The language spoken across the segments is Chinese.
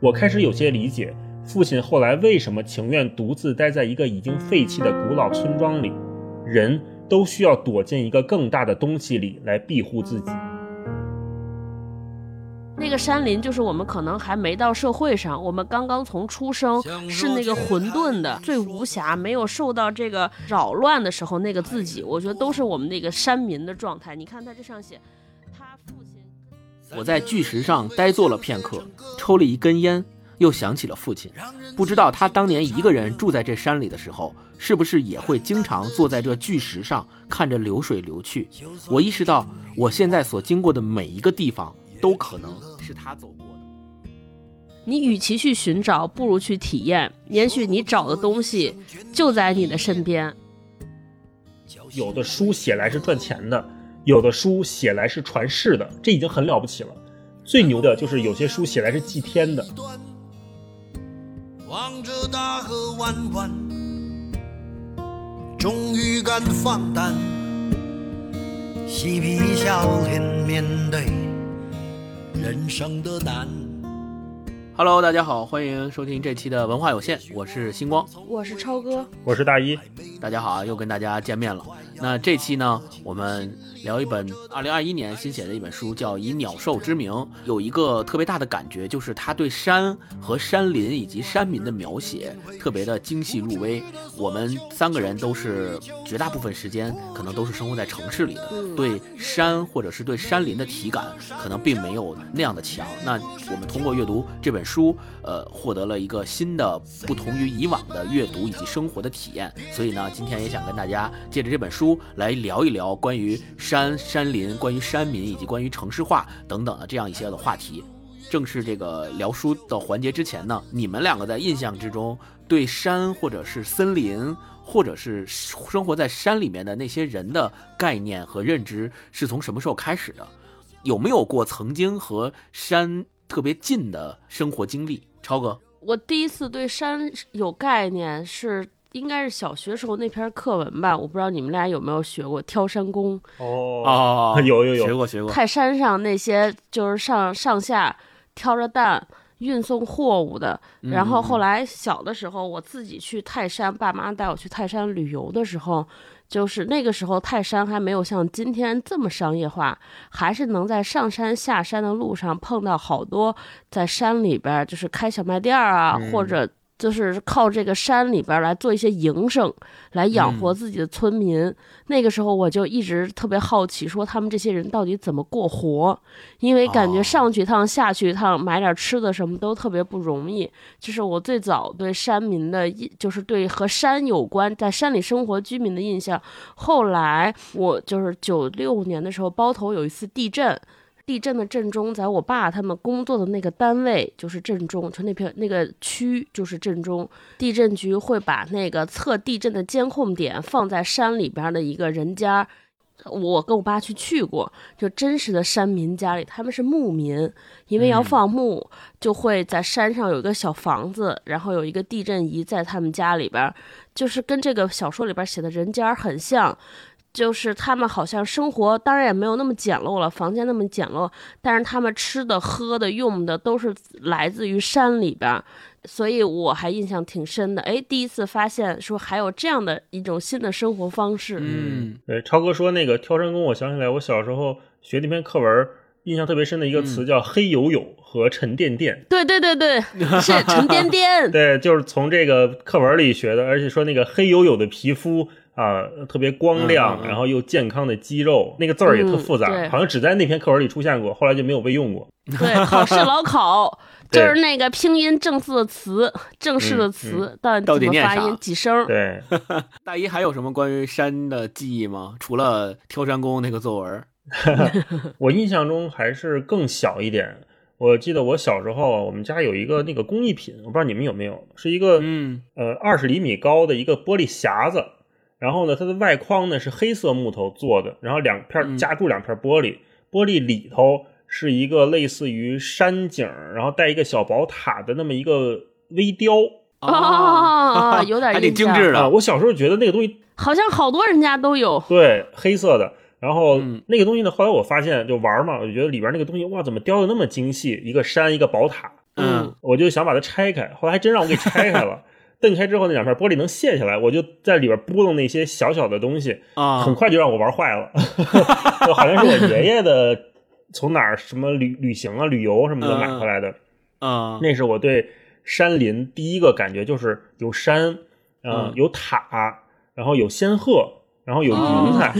我开始有些理解父亲后来为什么情愿独自待在一个已经废弃的古老村庄里。人都需要躲进一个更大的东西里来庇护自己。那个山林就是我们可能还没到社会上，我们刚刚从出生，是那个混沌的、最无暇、没有受到这个扰乱的时候，那个自己，我觉得都是我们那个山民的状态。你看他这上写。我在巨石上呆坐了片刻，抽了一根烟，又想起了父亲。不知道他当年一个人住在这山里的时候，是不是也会经常坐在这巨石上，看着流水流去。我意识到，我现在所经过的每一个地方，都可能。是他走过的。你与其去寻找，不如去体验。也许你找的东西就在你的身边。有的书写来是赚钱的，有的书写来是传世的，这已经很了不起了。最牛的就是有些书写来是祭天的。望着大河弯弯，终于敢放胆，嬉皮笑脸面对。人生的难。Hello，大家好，欢迎收听这期的文化有限，我是星光，我是超哥，我是大一，大家好，又跟大家见面了。那这期呢，我们聊一本二零二一年新写的一本书，叫《以鸟兽之名》。有一个特别大的感觉，就是他对山和山林以及山民的描写特别的精细入微。我们三个人都是绝大部分时间可能都是生活在城市里的，对山或者是对山林的体感可能并没有那样的强。那我们通过阅读这本书，呃，获得了一个新的、不同于以往的阅读以及生活的体验。所以呢，今天也想跟大家借着这本书。来聊一聊关于山山林、关于山民以及关于城市化等等的这样一些的话题。正是这个聊书的环节之前呢，你们两个在印象之中对山或者是森林，或者是生活在山里面的那些人的概念和认知是从什么时候开始的？有没有过曾经和山特别近的生活经历？超哥，我第一次对山有概念是。应该是小学时候那篇课文吧，我不知道你们俩有没有学过挑山工哦 有有有学过学过。泰山上那些就是上上下挑着担运送货物的，然后后来小的时候我自己去泰山，爸妈带我去泰山旅游的时候，就是那个时候泰山还没有像今天这么商业化，还是能在上山下山的路上碰到好多在山里边就是开小卖店啊或者。就是靠这个山里边来做一些营生，来养活自己的村民。那个时候我就一直特别好奇，说他们这些人到底怎么过活？因为感觉上去一趟、下去一趟，买点吃的什么都特别不容易。就是我最早对山民的印，就是对和山有关，在山里生活居民的印象。后来我就是九六年的时候，包头有一次地震。地震的震中，在我爸他们工作的那个单位就是震中，就那片那个区就是震中。地震局会把那个测地震的监控点放在山里边的一个人家，我跟我爸去去过，就真实的山民家里，他们是牧民，因为要放牧，就会在山上有一个小房子，然后有一个地震仪在他们家里边，就是跟这个小说里边写的人家很像。就是他们好像生活，当然也没有那么简陋了，房间那么简陋，但是他们吃的、喝的、用的都是来自于山里边，所以我还印象挺深的。哎，第一次发现说还有这样的一种新的生活方式。嗯，对，超哥说那个挑山工，我想起来我小时候学那篇课文，印象特别深的一个词叫黑黝黝和沉甸甸。对对对对，是沉甸甸。对，就是从这个课文里学的，而且说那个黑黝黝的皮肤。啊，特别光亮，然后又健康的肌肉，那个字儿也特复杂，好像只在那篇课文里出现过，后来就没有被用过。对，考试老考，就是那个拼音正字的词，正式的词，到底怎么发音几声？对，大一还有什么关于山的记忆吗？除了挑山工那个作文，我印象中还是更小一点。我记得我小时候，我们家有一个那个工艺品，我不知道你们有没有，是一个嗯呃二十厘米高的一个玻璃匣子。然后呢，它的外框呢是黑色木头做的，然后两片夹住两片玻璃，玻璃里头是一个类似于山景，然后带一个小宝塔的那么一个微雕啊，有点还挺精致的。我小时候觉得那个东西好像好多人家都有，对，黑色的。然后那个东西呢，后来我发现就玩嘛，我就觉得里边那个东西哇，怎么雕的那么精细？一个山，一个宝塔。嗯我就想把它拆开，后来还真让我给拆开了。蹬开之后，那两片玻璃能卸下来，我就在里边拨弄那些小小的东西，啊，很快就让我玩坏了。就好像是我爷爷的从哪儿什么旅旅行啊、旅游什么的买回来的。啊，那是我对山林第一个感觉，就是有山，呃嗯，有塔，然后有仙鹤，然后有云彩。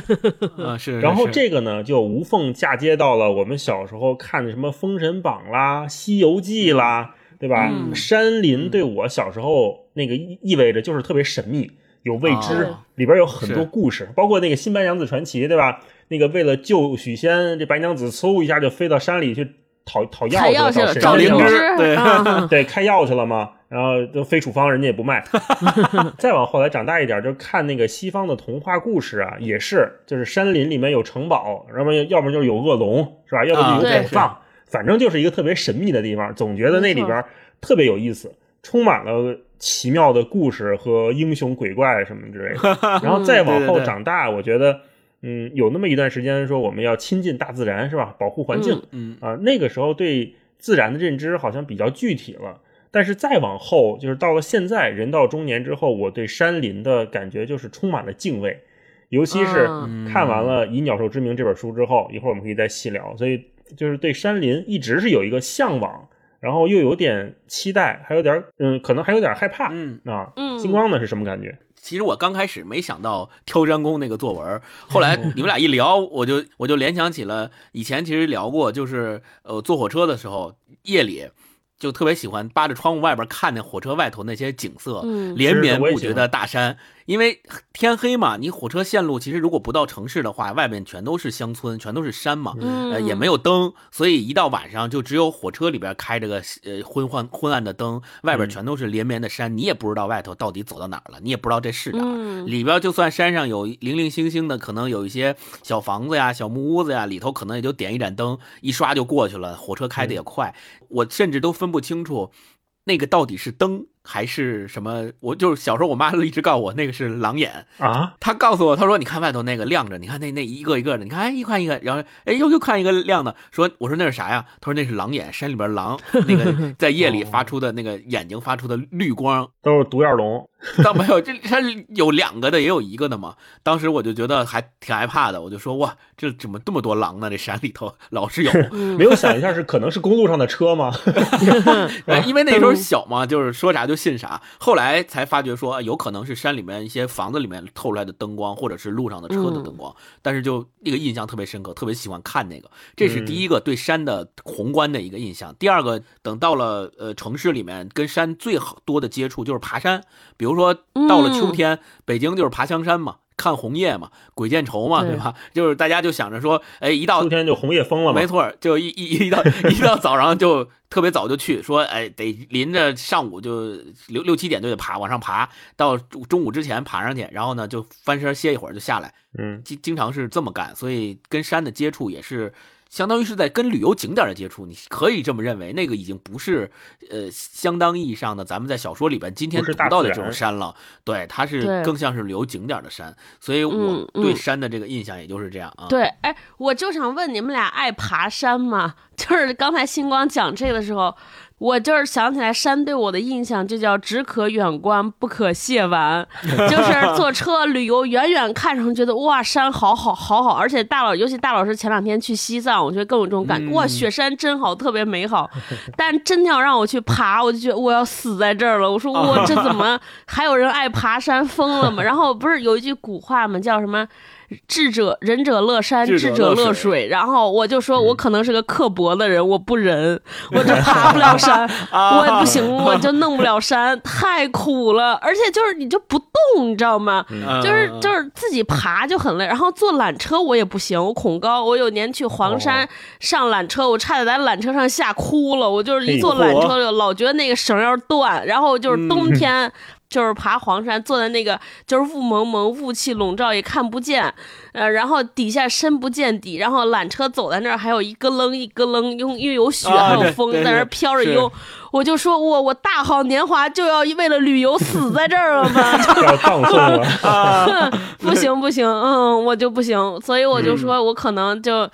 啊 是，然后这个呢，就无缝嫁接到了我们小时候看的什么《封神榜》啦、《西游记》啦，对吧？嗯山林对我小时候那个意意味着就是特别神秘，有未知，哦里边有很多故事，包括那个《新白娘子传奇》，对吧？那个为了救许仙，这白娘子嗖一下就飞到山里去讨讨药去了，找灵灵芝芝，对啊 对，开药去了嘛，然后都非处方，人家也不卖。再往后来长大一点，就看那个西方的童话故事啊，也是，就是山林里面有城堡，要么要么就是有恶龙，是吧？要不啊就有对宝藏，反正就是一个特别神秘的地方，总觉得那里边特别有意思，充满了奇妙的故事和英雄鬼怪什么之类的。然后再往后对对对长大，我觉得。嗯，有那么一段时间说我们要亲近大自然，是吧？保护环境，嗯啊，那个时候对自然的认知好像比较具体了。但是再往后，就是到了现在，人到中年之后，我对山林的感觉就是充满了敬畏，尤其是嗯看完了《以鸟兽之名》这本书之后，一会儿我们可以再细聊。所以就是对山林一直是有一个向往，然后又有点期待，还有点嗯，可能还有点害怕。嗯。啊，嗯星光呢是什么感觉？其实我刚开始没想到挑山工那个作文，后来你们俩一聊，我就我就联想起了以前其实聊过，就是呃坐火车的时候夜里就特别喜欢扒着窗户外边看那火车外头那些景色，嗯连绵不绝的大山。因为天黑嘛，你火车线路其实如果不到城市的话，外面全都是乡村，全都是山嘛，嗯，呃，也没有灯，所以一到晚上就只有火车里边开着个呃昏昏昏暗的灯，外边嗯全都是连绵的山，你也不知道外头到底走到哪儿了，你也不知道这是哪儿。嗯里边就算山上有零零星星的，可能有一些小房子呀、小木屋子呀，里头可能也就点一盏灯，一刷就过去了。火车开的也快，我甚至都分不清楚那个到底是灯还是什么。我就是小时候，我妈一直告诉我那个是狼眼。啊，她告诉我，她说你看外头那个亮着，你看那那一个一个的，你看哎一看一个，然后哎又又看一个亮的，说我说那是啥呀？她说那是狼眼，山里边狼 那个在夜里发出的那个眼睛发出的绿光。都是独眼龙。倒没有，这它有两个的，也有一个的嘛。当时我就觉得还挺害怕的，我就说哇，这怎么这么多狼呢？这山里头老是有。没有想一下是可能是公路上的车吗？哎因为那时候小嘛，就是说啥就信啥。后来才发觉说，哎有可能是山里面一些房子里面透出来的灯光，或者是路上的车的灯光。但是就那个印象特别深刻，特别喜欢看那个。这是第一个对山的宏观的一个印象。第二个，等到了呃城市里面，跟山最好多的接触就是爬山。比如说到了秋天，北京就是爬香山嘛。看红叶嘛，鬼见愁嘛，对对吧？就是大家就想着说，哎，一到秋天就红叶疯了嘛。没错，就一一一到一到早上就特别早就去，说哎得临着上午就六六七点就得爬往上爬，到中午之前爬上去，然后呢就翻身歇一会儿就下来，嗯，经经常是这么干，所以跟山的接触也是。相当于是在跟旅游景点的接触，你可以这么认为，那个已经不是，呃，相当意义上的咱们在小说里边今天读到的这种山了。对，它是更像是旅游景点的山，所以我对山的这个印象也就是这样啊。对，哎，我就想问你们俩爱爬山吗？就是刚才星光讲这个的时候，我就是想起来山对我的印象就叫只可远观不可亵玩，就是坐车旅游，远远看上去觉得哇山好好好好，而且大老尤其大老师前两天去西藏，我觉得更有这种感觉，哇嗯雪山真好，特别美好。但真的要让我去爬，我就觉得我要死在这儿了。我说我这怎么 还有人爱爬山疯了吗？然后不是有一句古话吗？叫什么？智者仁者乐山，智者乐水。然后我就说，我可能是个刻薄的人，我不仁，我这爬不了山，我也不行，我就弄不了山，太苦了。而且就是你就不动，你知道吗？嗯就是就是自己爬就很累，然后坐缆车我也不行，我恐高。我有年去黄山哦上缆车，我差点在缆车上吓哭了。我就是一坐缆车就老觉得那个绳要断，然后就是冬天。就是爬黄山，坐在那个就是雾蒙蒙、雾气笼罩，也看不见，呃，然后底下深不见底，然后缆车走在那儿，还有一咯楞一咯楞，因因为有雪啊还有风在那飘着是悠，我就说我我大好年华就要为了旅游死在这儿了吗？不行不行，嗯，我就不行，所以我就嗯。说我可能就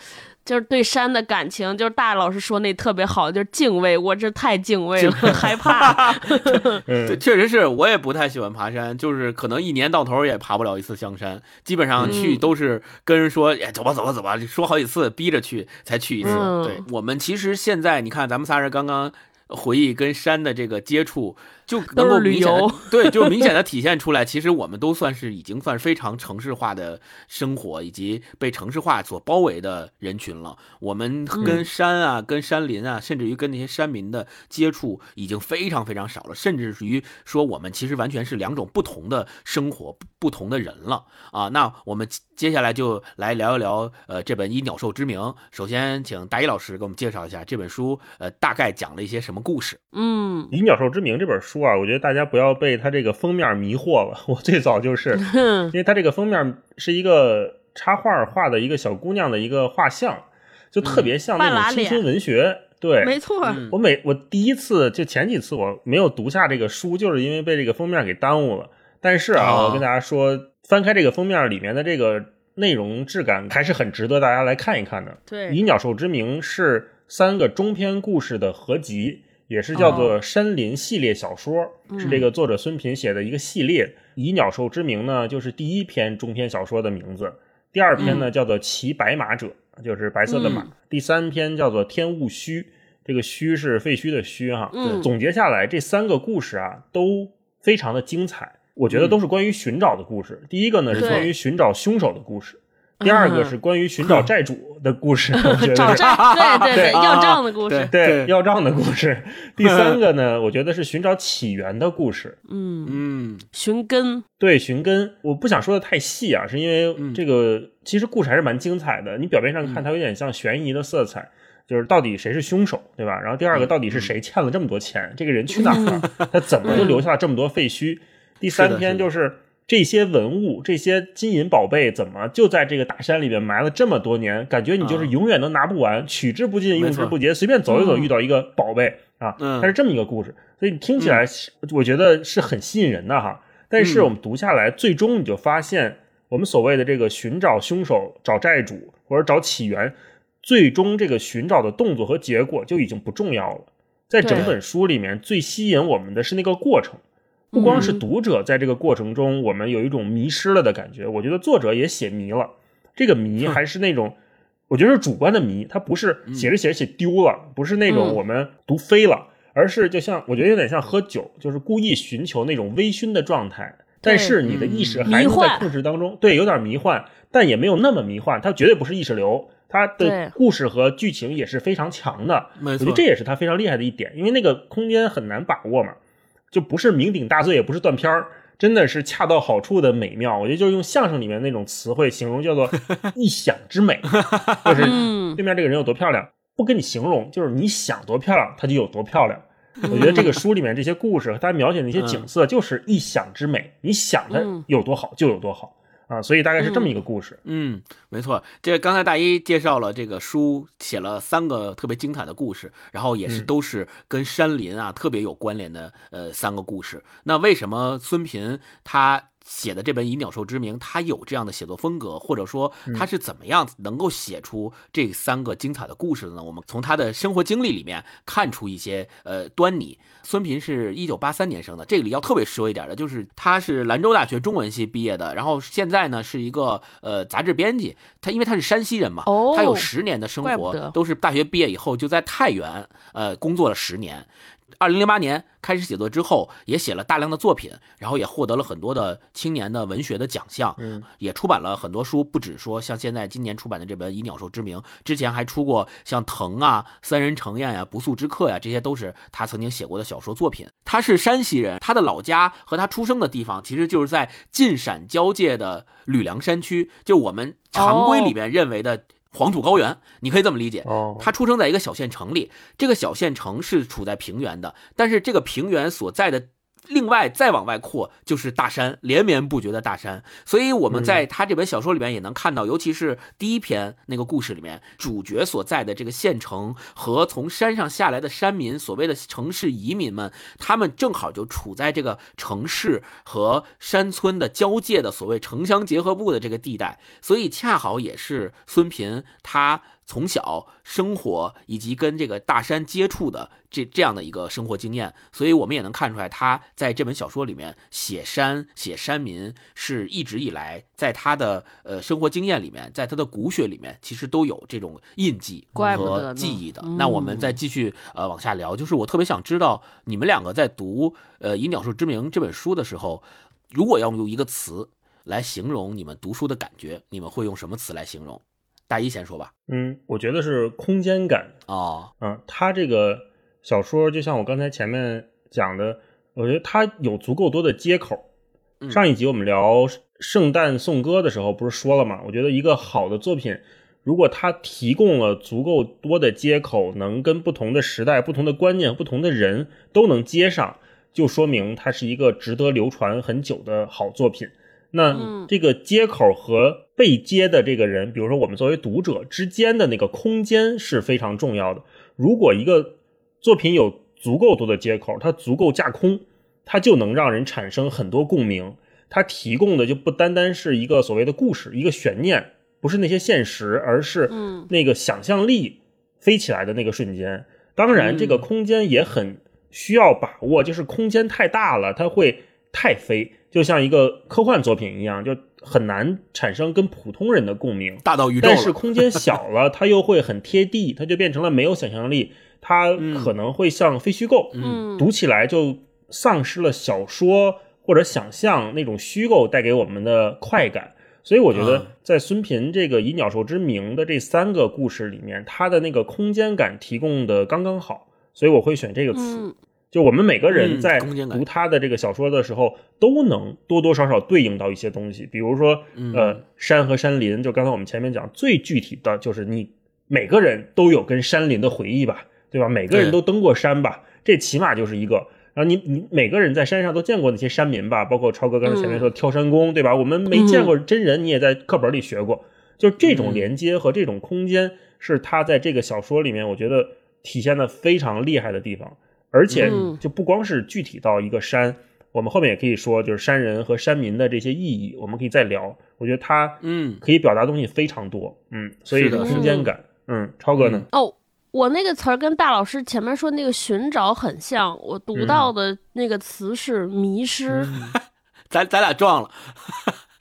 就是对山的感情，就是大老师说那特别好，就是敬畏，我这太敬畏了，害怕。嗯对，确实是我也不太喜欢爬山，就是可能一年到头也爬不了一次香山，基本上去嗯都是跟人说，哎，走吧走吧走吧，说好几次，逼着去才去一次。嗯对我们其实现在你看，咱们仨人刚刚回忆跟山的这个接触，就能够旅游对，就明显的体现出来，其实我们都算是已经算非常城市化的生活，以及被城市化所包围的人群了。我们跟山啊、跟山林啊，甚至于跟那些山民的接触已经非常非常少了，甚至于说我们其实完全是两种不同的生活、不不同的人了啊。那我们接下来就来聊一聊呃这本《以鸟兽之名》。首先，请大一老师给我们介绍一下这本书，呃，大概讲了一些什么故事。嗯以鸟兽之名这本书啊，我觉得大家不要被它这个封面迷惑了。我最早就是因为它这个封面是一个插画画的一个小姑娘的一个画像，就特别像那种青春文学。对，没错，嗯我每我第一次就前几次我没有读下这个书，就是因为被这个封面给耽误了。但是啊，哦我跟大家说，翻开这个封面里面的这个内容质感还是很值得大家来看一看的。《对以鸟兽之名》是三个中篇故事的合集，也是叫做山林系列小说，是这个作者孙平写的一个系列。以鸟兽之名呢，就是第一篇中篇小说的名字。第二篇呢叫做骑白马者，就是白色的马。嗯第三篇叫做天雾虚，这个虚是废墟的虚哈。嗯总结下来，这三个故事啊都非常的精彩，我觉得都是关于寻找的故事。第一个呢是关于寻找凶手的故事，第二个嗯是关于寻找债主的故事，我觉得找债，对对对，啊要账的故事，对对要账的故事。第三个呢，我觉得是寻找起源的故事。嗯，嗯寻根，对，寻根，我不想说的太细啊，是因为嗯这个、其实故事还是蛮精彩的。你表面上看它有点像悬疑的色彩，就是到底谁是凶手，对吧？然后第二个，嗯到底是谁欠了这么多钱？这个人去哪儿了？他怎么就留下了这么多废墟？第三是的是的篇就是这些文物、这些金银宝贝怎么就在这个大山里面埋了这么多年？感觉你就是啊永远都拿不完，取之不尽，用之不竭，随便走一走嗯遇到一个宝贝啊，嗯它是这么一个故事。所以你听起来是，我觉得是很吸引人的哈。但是嗯我们读下来，最终你就发现，我们所谓的这个寻找凶手、找债主或者找起源，最终这个寻找的动作和结果就已经不重要了。在整本书里面，最吸引我们的是那个过程。不光是嗯。读者在这个过程中，我们有一种迷失了的感觉。我觉得作者也写迷了，这个迷还是那种，我觉得是主观的迷，它不是写着写着写丢了，不是那种嗯。我们读飞了，而是就像我觉得有点像喝酒，就是故意寻求那种微醺的状态，但是你的意识还是在控制当中，对，有点迷幻，但也没有那么迷幻，它绝对不是意识流。它的故事和剧情也是非常强的，我觉得这也是它非常厉害的一点，因为那个空间很难把握嘛，就不是酩酊大醉，也不是断片儿，真的是恰到好处的美妙。我觉得就是用相声里面那种词汇形容，叫做 一想之美，就是嗯对面这个人有多漂亮，不跟你形容，就是你想多漂亮，他就有多漂亮。我觉得这个书里面这些故事和他描写的那些景色，就是一想之美，你想它嗯有多好就有多好啊，所以大概是这么一个故事。嗯，没错。这刚才大一介绍了这个书，写了三个特别精彩的故事，然后也是嗯都是跟山林啊特别有关联的呃三个故事。那为什么孙平他写的这本《以鸟兽之名》，他有这样的写作风格，或者说他是怎么样能够写出这三个精彩的故事的呢？我们从他的生活经历里面看出一些呃端倪。孙平是一九八三年生的，这里要特别说一点的，就是他是兰州大学中文系毕业的，然后现在呢是一个呃杂志编辑。他因为他是山西人嘛，哦他有十年的生活都是大学毕业以后就在太原呃工作了十年。二零零八年开始写作之后，也写了大量的作品，然后也获得了很多的青年的文学的奖项，嗯，也出版了很多书，不止说像现在今年出版的这本《以鸟兽之名》，之前还出过像《藤》啊、《三人成宴》呀、《不速之客》呀，这些都是他曾经写过的小说作品。他是山西人，他的老家和他出生的地方其实就是在晋陕交界的吕梁山区，就我们常规里面认为的黄土高原，你可以这么理解。哦，他出生在一个小县城里，这个小县城是处在平原的，但是这个平原所在的。另外再往外扩就是大山，连绵不绝的大山，所以我们在他这本小说里面也能看到，尤其是第一篇那个故事里面，主角所在的这个县城和从山上下来的山民，所谓的城市移民们，他们正好就处在这个城市和山村的交界的所谓城乡结合部的这个地带，所以恰好也是孙平他从小生活以及跟这个大山接触的这这样的一个生活经验，所以我们也能看出来，他在这本小说里面写山、写山民，是一直以来在他的呃生活经验里面，在他的骨血里面，其实都有这种印记和记忆的。那我们再继续呃往下聊，就是我特别想知道你们两个在读呃《以鸟兽之名》这本书的时候，如果要用一个词来形容你们读书的感觉，你们会用什么词来形容？大一先说吧。嗯，我觉得是空间感啊。嗯，他这个小说就像我刚才前面讲的，我觉得它有足够多的接口。上一集我们聊圣诞颂歌的时候，不是说了吗？我觉得一个好的作品，如果它提供了足够多的接口，能跟不同的时代、不同的观念、不同的人都能接上，就说明它是一个值得流传很久的好作品。那这个接口和被接的这个人，比如说我们作为读者之间的那个空间是非常重要的。如果一个作品有足够多的接口，它足够架空，它就能让人产生很多共鸣。它提供的就不单单是一个所谓的故事，一个悬念，不是那些现实，而是那个想象力飞起来的那个瞬间。当然，这个空间也很需要把握，就是空间太大了，它会太飞。就像一个科幻作品一样，就很难产生跟普通人的共鸣。大到宇宙，但是空间小了，它又会很贴地，它就变成了没有想象力。它可能会像非虚构，嗯，读起来就丧失了小说或者想象那种虚构带给我们的快感。所以我觉得，在孙平这个以鸟兽之名的这三个故事里面，它的那个空间感提供的刚刚好，所以我会选这个词。就我们每个人在读他的这个小说的时候，都能多多少少对应到一些东西，比如说，呃，山和山林。就刚才我们前面讲，最具体的就是你每个人都有跟山林的回忆吧，对吧？每个人都登过山吧，这起码就是一个。然后你你每个人在山上都见过那些山民吧，包括超哥刚才前面说挑山工，对吧？我们没见过真人，你也在课本里学过。就这种连接和这种空间，是他在这个小说里面，我觉得体现的非常厉害的地方。而且就不光是具体到一个山，我们后面也可以说，就是山人和山民的这些意义，我们可以再聊。我觉得它嗯可以表达东西非常多，嗯，所以空间感，嗯，超哥呢？哦，我那个词儿跟大老师前面说那个寻找很像，我读到的那个词是迷失，咱咱俩撞了。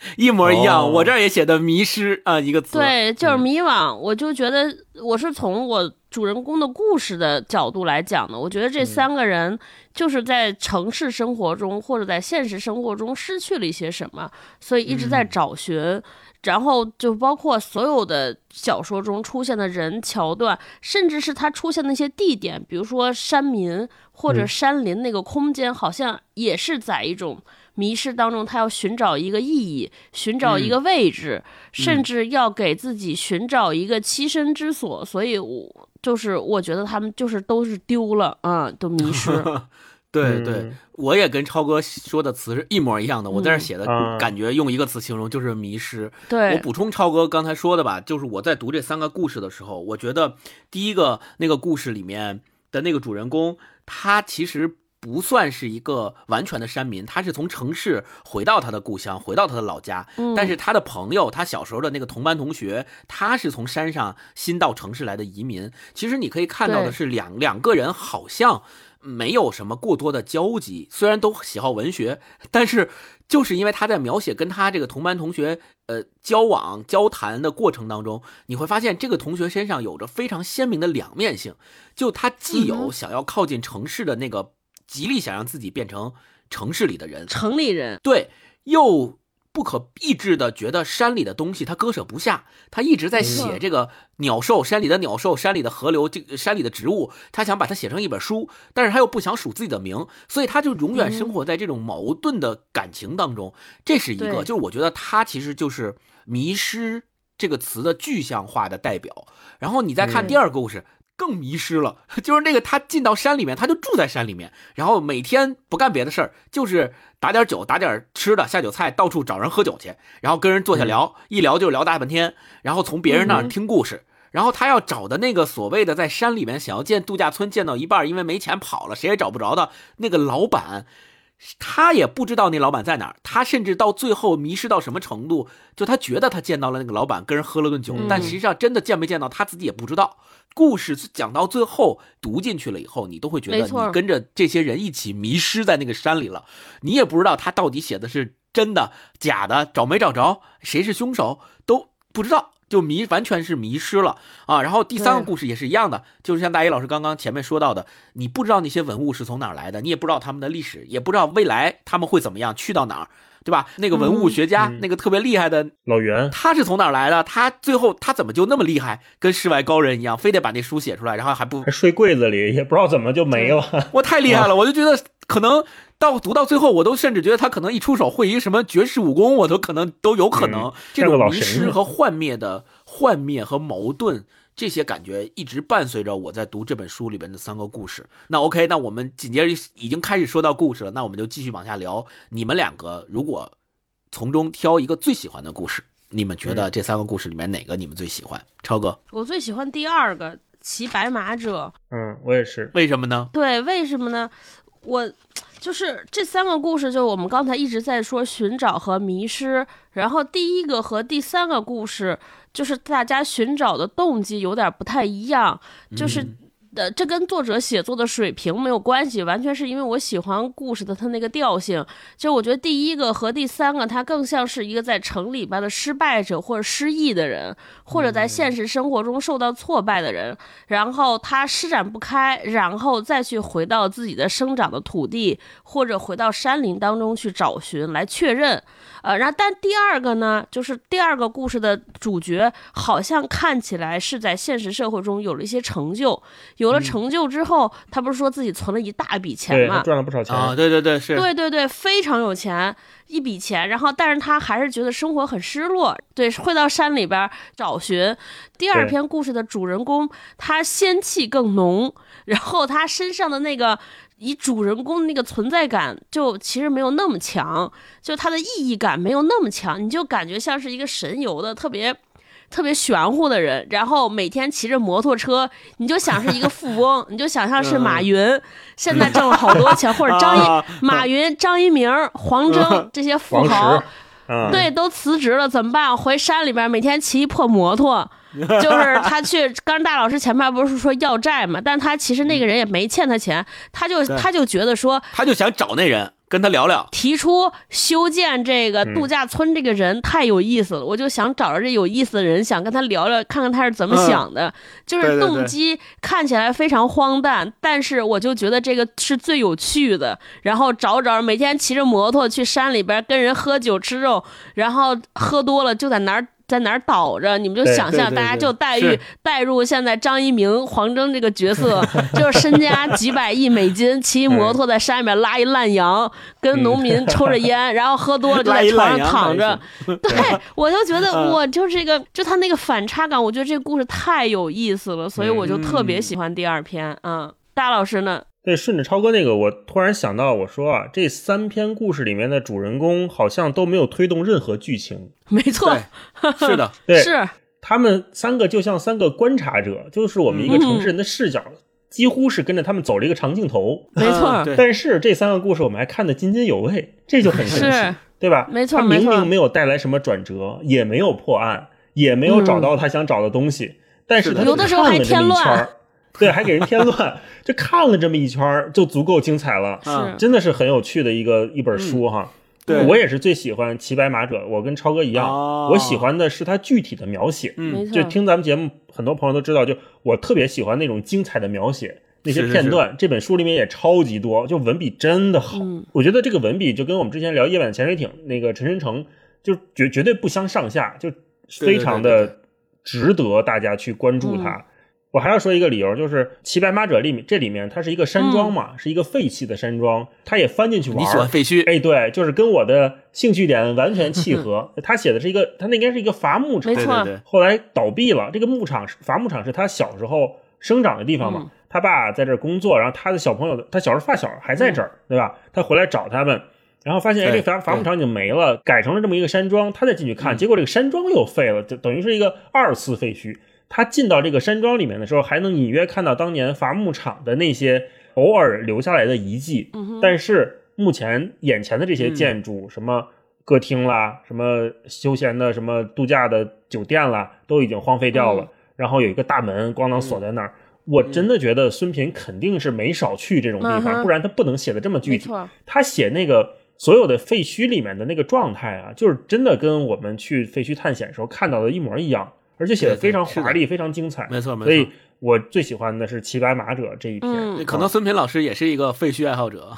一模一样，我这儿也写的迷失啊，一个词。对，就是迷惘。我就觉得我是从我主人公的故事的角度来讲的。我觉得这三个人就是在城市生活中或者在现实生活中失去了一些什么，所以一直在找寻。然后就包括所有的小说中出现的人桥段，甚至是他出现那些地点，比如说山民或者山林那个空间，好像也是在一种。迷失当中，他要寻找一个意义，寻找一个位置，甚至要给自己寻找一个栖身之所。所以，我就是我觉得他们就是都是丢了啊，都迷失。对对，我也跟超哥说的词是一模一样的。我在这写的感觉，用一个词形容就是迷失。对我补充超哥刚才说的吧，就是我在读这三个故事的时候，我觉得第一个那个故事里面的那个主人公，他其实。不算是一个完全的山民，他是从城市回到他的故乡，回到他的老家。但是他的朋友，他小时候的那个同班同学，他是从山上新到城市来的移民。其实你可以看到的是，两两个人好像没有什么过多的交集。虽然都喜好文学，但是就是因为他在描写跟他这个同班同学呃交往交谈的过程当中，你会发现这个同学身上有着非常鲜明的两面性。就他既有想要靠近城市的那个。极力想让自己变成城市里的人，城里人对，又不可抑制的觉得山里的东西他割舍不下，他一直在写这个鸟兽，山里的鸟兽，山里的河流，这山里的植物，他想把它写成一本书，但是他又不想署自己的名，所以他就永远生活在这种矛盾的感情当中。这是一个，就是我觉得他其实就是迷失这个词的具象化的代表。然后你再看第二个故事。更迷失了，就是那个他进到山里面，他就住在山里面，然后每天不干别的事儿，就是打点酒，打点吃的，下酒菜，到处找人喝酒去，然后跟人坐下聊，一聊就聊大半天，然后从别人那儿听故事，然后他要找的那个所谓的在山里面想要建度假村，建到一半因为没钱跑了，谁也找不着的那个老板。他也不知道那老板在哪儿，他甚至到最后迷失到什么程度，就他觉得他见到了那个老板，跟人喝了顿酒，嗯但实际上真的见没见到他自己也不知道。故事讲到最后，读进去了以后，你都会觉得你跟着这些人一起迷失在那个山里了，你也不知道他到底写的是真的假的，找没找着，谁是凶手都不知道。就迷完全是迷失了啊！然后第三个故事也是一样的，就是像大一老师刚刚前面说到的，你不知道那些文物是从哪儿来的，你也不知道他们的历史，也不知道未来他们会怎么样，去到哪儿，对吧？那个文物学家，嗯那个特别厉害的，老袁，他是从哪儿来的？他最后他怎么就那么厉害，跟世外高人一样，非得把那书写出来，然后还不还睡柜子里，也不知道怎么就没了。我太厉害了，我就觉得可能到读到最后，我都甚至觉得他可能一出手会一个什么绝世武功，我都可能都有可能。嗯这种迷失和幻灭的幻灭和矛盾。这些感觉一直伴随着我在读这本书里边的三个故事。那 OK，那我们紧接着已经开始说到故事了，那我们就继续往下聊。你们两个如果从中挑一个最喜欢的故事，你们觉得这三个故事里面哪个你们最喜欢？超哥，我最喜欢第二个骑白马者。嗯，我也是。为什么呢？对，为什么呢？我就是这三个故事，就我们刚才一直在说寻找和迷失，然后第一个和第三个故事，就是大家寻找的动机有点不太一样，就是。嗯呃，这跟作者写作的水平没有关系，完全是因为我喜欢故事的它那个调性。就我觉得第一个和第三个，它更像是一个在城里边的失败者或者失意的人，或者在现实生活中受到挫败的人，然后他施展不开，然后再去回到自己的生长的土地，或者回到山林当中去找寻来确认。呃，然后但第二个呢，就是第二个故事的主角好像看起来是在现实社会中有了一些成就，有了成就之后，他不是说自己存了一大笔钱嘛，赚了不少钱。啊，对对对，是，对对对，非常有钱，一笔钱，然后但是他还是觉得生活很失落，对，会到山里边找寻。第二篇故事的主人公，他仙气更浓，然后他身上的那个以主人公的那个存在感，就其实没有那么强，就他的意义感没有那么强，你就感觉像是一个神游的特别。特别玄乎的人，然后每天骑着摩托车，你就想是一个富翁，你就想象是马云，现在挣了好多钱，或者张一、啊马云、张一鸣、黄峥这些富豪对，都辞职了，怎么办？回山里边每天骑一破摩托，就是他去。刚大老师前面不是说要债嘛，但他其实那个人也没欠他钱，他就他就觉得说他就想找那人跟他聊聊。提出修建这个嗯度假村这个人太有意思了，我就想找着这有意思的人，想跟他聊聊，看看他是怎么想的。就是动机看起来非常荒诞，但是我就觉得这个是最有趣的。然后找找，每天骑着摩托去山里边跟人喝酒吃肉，然后喝多了就在哪儿。在哪儿倒着，你们就想象，大家就带入是带入现在张一鸣、黄峥这个角色，就是身家几百亿美金，骑摩托在山里面拉一烂羊，跟农民抽着烟，然后喝多了就在床上躺着。对，我就觉得嗯我就是这个，就他那个反差感，我觉得这个故事太有意思了，所以我就特别喜欢第二篇。嗯，大老师呢？对，顺着超哥那个，我突然想到，我说啊，这三篇故事里面的主人公好像都没有推动任何剧情，没错，是的，对是他们三个就像三个观察者，就是我们一个城市人的视角，几乎是跟着他们走了一个长镜头。没错嗯，但是这三个故事我们还看得津津有味，这就很神奇，对吧？没错他明没错明没有带来什么转折，也没有破案，也没有找到他想找的东西，但是他有的时候还看了这么添乱一圈儿，对，还给人添乱，就看了这么一圈儿就足够精彩了。嗯是，真的是很有趣的一个一本书哈。对我也是最喜欢《骑白马者》，我跟超哥一样，哦我喜欢的是他具体的描写。嗯，就听咱们节目，很多朋友都知道，就我特别喜欢那种精彩的描写，那些是是片段，这本书里面也超级多，就文笔真的好。嗯我觉得这个文笔就跟我们之前聊《夜晚潜水艇》那个陈申成，就绝绝对不相上下，就非常的值得大家去关注他。嗯我还要说一个理由，就是《骑白马者》里面这里面它是一个山庄嗯嘛，是一个废弃的山庄，他也翻进去玩儿。你喜欢废墟？哎，对，就是跟我的兴趣点完全契合。他写的是一个，他那应该是一个伐木场没，错对对对，后来倒闭了。这个牧场是伐木场，是他小时候生长的地方嘛。嗯他爸在这儿工作，然后他的小朋友，他小时候发小还在这儿，对吧？他回来找他们，然后发现哎，这伐伐木场已经没了，改成了这么一个山庄。他再进去看，嗯结果这个山庄又废了，就等于是一个二次废墟。他进到这个山庄里面的时候，还能隐约看到当年伐木场的那些偶尔留下来的遗迹，嗯，但是目前眼前的这些建筑，什么歌厅啦，什么休闲的、什么度假的酒店啦，都已经荒废掉了。然后有一个大门咣当锁在那儿。我真的觉得孙平肯定是没少去这种地方，不然他不能写的这么具体。他写那个所有的废墟里面的那个状态啊，就是真的跟我们去废墟探险时候看到的一模一样，而且写的非常华丽，非常精彩。没错，没错。所以。我最喜欢的是《骑白马者》这一篇，可能孙平老师也是一个废墟爱好者，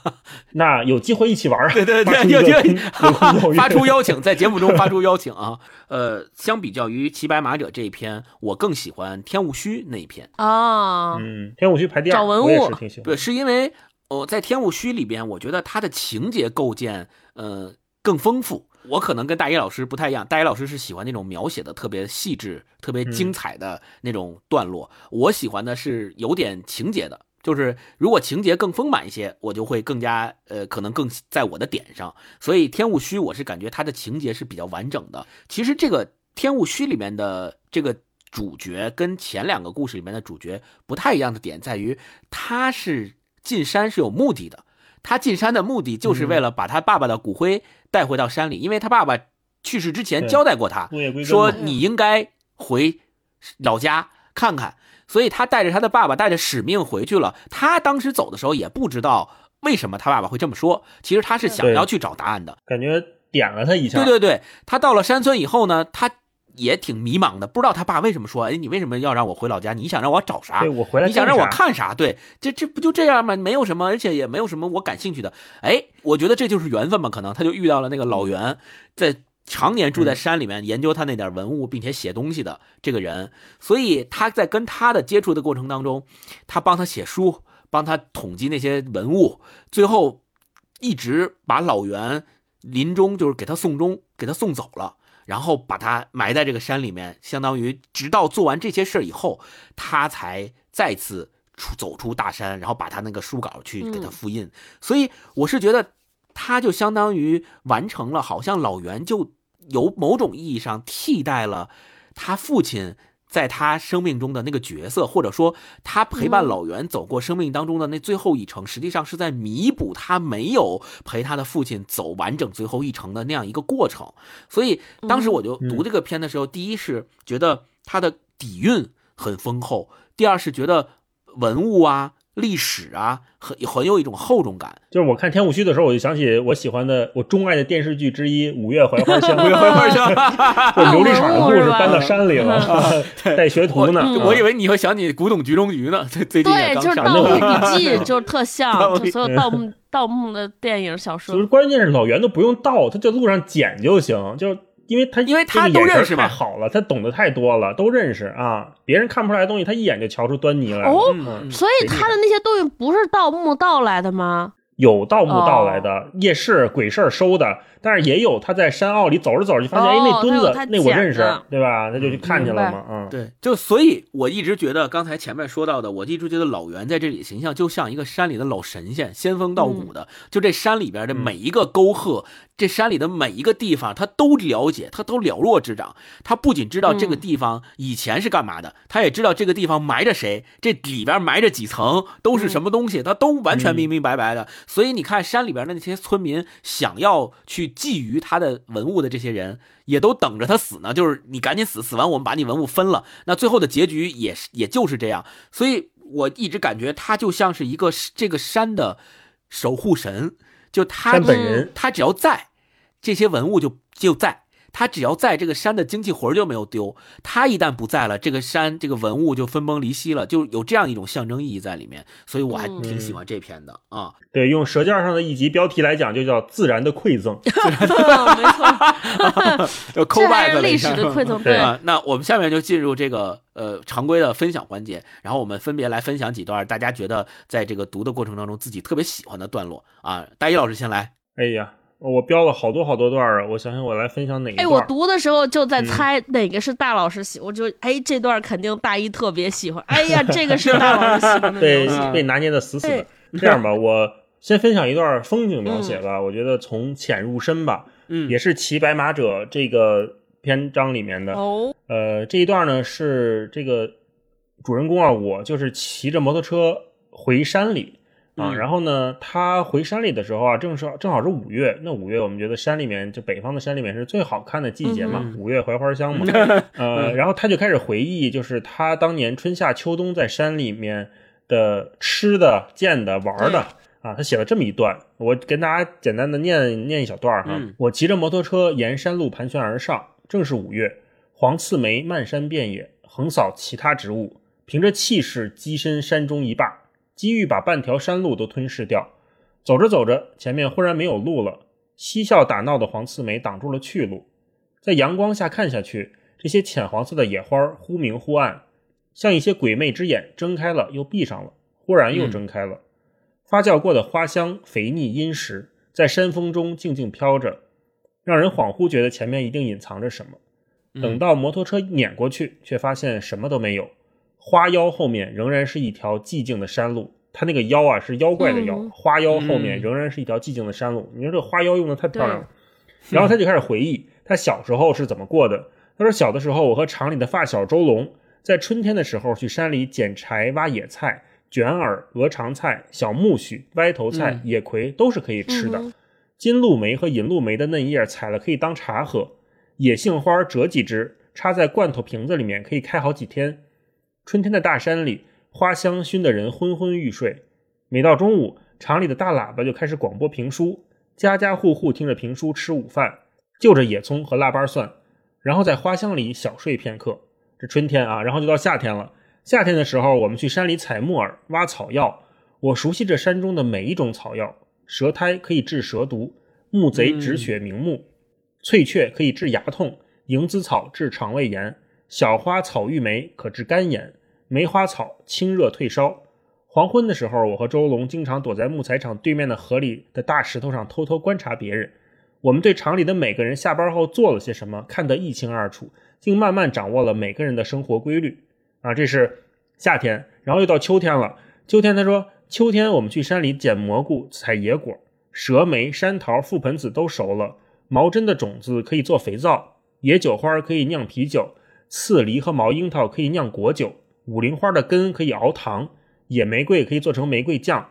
那有机会一起玩啊！对对对，有机会 发出邀请，在节目中发出邀请啊！呃，相比较于《骑白马者》这一篇，我更喜欢《天雾虚》那一篇啊。嗯，《天雾虚》排第二，找文物挺喜欢。对，是因为我在《天雾虚》里边，我觉得它的情节构建，呃，更丰富。我可能跟大一老师不太一样，大一老师是喜欢那种描写的特别细致、特别精彩的那种段落，我喜欢的是有点情节的，就是如果情节更丰满一些，我就会更加呃，可能更在我的点上。所以《天雾虚》我是感觉它的情节是比较完整的。其实这个《天雾虚》里面的这个主角跟前两个故事里面的主角不太一样的点在于，他是进山是有目的的。他进山的目的就是为了把他爸爸的骨灰带回到山里，因为他爸爸去世之前交代过他，说你应该回老家看看，所以他带着他的爸爸带着使命回去了。他当时走的时候也不知道为什么他爸爸会这么说，其实他是想要去找答案的，感觉点了他一下。对对对，他到了山村以后呢，他。也挺迷茫的，不知道他爸为什么说：“哎，你为什么要让我回老家？你想让我找啥？我回来你想让我看啥？对，这这不就这样吗？没有什么，而且也没有什么我感兴趣的。哎，我觉得这就是缘分嘛，可能他就遇到了那个老袁，在常年住在山里面研究他那点文物，并且写东西的这个人。所以他在跟他的接触的过程当中，他帮他写书，帮他统计那些文物，最后一直把老袁临终就是给他送终，给他送走了。”然后把他埋在这个山里面，相当于直到做完这些事儿以后，他才再次出走出大山，然后把他那个书稿去给他复印。所以我是觉得，他就相当于完成了，好像老袁就有某种意义上替代了他父亲。在他生命中的那个角色，或者说他陪伴老袁走过生命当中的那最后一程，实际上是在弥补他没有陪他的父亲走完整最后一程的那样一个过程。所以当时我就读这个片的时候，第一是觉得它的底蕴很丰厚，第二是觉得文物啊。历史啊，很很有一种厚重感。就是我看《天武虚》的时候，我就想起我喜欢的、我钟爱的电视剧之一《五月槐花香》。五月槐花香，琉璃厂的故事搬到山里了，带学徒呢。我以为你会想起《古董局中局》呢。最最近对，就是《盗墓笔记》，就是特像，就所有盗墓盗墓的电影、小说。就是关键是老袁都不用盗，他就路上捡就行，就。因为他因为他都认识太好了，他懂得太多了，都认识啊。别人看不出来的东西，他一眼就瞧出端倪来。哦，所以他的那些东西不是盗墓盗来的吗？有盗墓盗来的夜市鬼市收的。但是也有他在山坳里走着走着就发现，哎，那墩子那我认识，对吧？他就去看去了嘛，嗯，对，就所以我一直觉得刚才前面说到的，我一直觉得老袁在这里形象就像一个山里的老神仙，仙风道骨的。就这山里边的每一个沟壑，这山里的每一个地方，他都了解，他都了若指掌。他不仅知道这个地方以前是干嘛的，他也知道这个地方埋着谁，这里边埋着几层都是什么东西，他都完全明明白白的。所以你看山里边的那些村民想要去。觊觎他的文物的这些人，也都等着他死呢。就是你赶紧死，死完我们把你文物分了。那最后的结局也是，也就是这样。所以我一直感觉他就像是一个这个山的守护神，就他本人，他只要在，这些文物就就在。他只要在这个山的精气魂就没有丢，他一旦不在了，这个山这个文物就分崩离析了，就有这样一种象征意义在里面，所以我还挺喜欢这篇的啊。对，用《舌尖上的一集标题来讲，就叫自然的馈赠。没错，就抠外的历史的馈赠。对啊，那我们下面就进入这个呃常规的分享环节，然后我们分别来分享几段大家觉得在这个读的过程当中自己特别喜欢的段落啊。大一老师先来。哎呀。我标了好多好多段啊！我想想，我来分享哪一段？哎，我读的时候就在猜哪个是大老师喜，我就哎这段肯定大一特别喜欢。哎呀，这个是大老师喜欢的被被拿捏的死死的。这样吧，我先分享一段风景描写吧。我觉得从浅入深吧，嗯，也是《骑白马者》这个篇章里面的。哦，呃，这一段呢是这个主人公啊，我就是骑着摩托车回山里。啊。嗯然后呢，他回山里的时候啊，正是正好是五月。那五月我们觉得山里面就北方的山里面是最好看的季节嘛，嗯五月槐花香嘛。呃，然后他就开始回忆，就是他当年春夏秋冬在山里面的吃的、见的、玩的啊，他写了这么一段，我跟大家简单的念念一小段哈。嗯我骑着摩托车沿山路盘旋而上，正是五月，黄刺梅漫山遍野，横扫其他植物，凭着气势跻身山中一霸，机遇把半条山路都吞噬掉。走着走着，前面忽然没有路了，嬉笑打闹的黄刺梅挡住了去路。在阳光下看下去，这些浅黄色的野花忽明忽暗，像一些鬼魅之眼，睁开了又闭上了，忽然又睁开了。发酵过的花香肥腻殷实，在山风中静静飘着，让人恍惚觉得前面一定隐藏着什么。等到摩托车碾过去，却发现什么都没有。花妖后面仍然是一条寂静的山路，它那个妖啊是妖怪的妖，嗯花妖后面嗯仍然是一条寂静的山路。你说这花妖用的太漂亮了。然后他就开始回忆他小时候是怎么过的。他说小的时候，我和厂里的发小周龙在春天的时候去山里捡柴、挖野菜、卷耳、鹅肠菜、小苜蓿、歪头菜、嗯野葵都是可以吃的。嗯金露梅和银露梅的嫩叶采了可以当茶喝，野杏花折几枝插在罐头瓶子里面，可以开好几天。春天的大山里，花香熏得人昏昏欲睡。每到中午，厂里的大喇叭就开始广播评书，家家户户听着评书吃午饭，就着野葱和腊八蒜，然后在花香里小睡片刻。这春天啊，然后就到夏天了。夏天的时候，我们去山里采木耳、挖草药。我熟悉这山中的每一种草药：蛇胎可以治蛇毒，木贼止血明目，翠雀可以治牙痛，蝇子草治肠胃炎，小花草玉梅可治肝炎，梅花草清热退烧。黄昏的时候，我和周龙经常躲在木材厂对面的河里的大石头上偷偷观察别人。我们对厂里的每个人下班后做了些什么看得一清二楚，竟慢慢掌握了每个人的生活规律。啊，这是夏天，然后又到秋天了。秋天，他说，秋天我们去山里捡蘑菇、采野果，蛇莓、山桃、覆盆子都熟了，毛针的种子可以做肥皂，野酒花可以酿啤酒，刺梨和毛樱桃可以酿果酒，五灵花的根可以熬糖，野玫瑰可以做成玫瑰酱。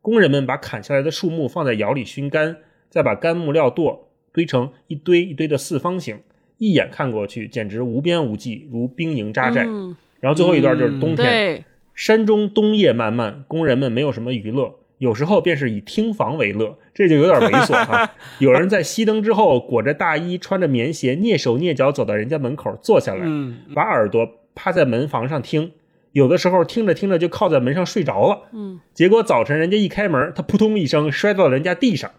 工人们把砍下来的树木放在窑里熏干，再把干木料垛堆成一堆一堆的四方形，一眼看过去简直无边无际，如兵营扎寨。嗯，然后最后一段就是冬天，对，山中冬夜漫漫，工人们没有什么娱乐，有时候便是以听房为乐，这就有点猥琐啊。有人在熄灯之后，裹着大衣，穿着棉鞋，蹑手蹑脚走到人家门口坐下来，嗯把耳朵趴在门房上听。有的时候听着听着就靠在门上睡着了，嗯，结果早晨人家一开门，他扑通一声摔到了人家地上。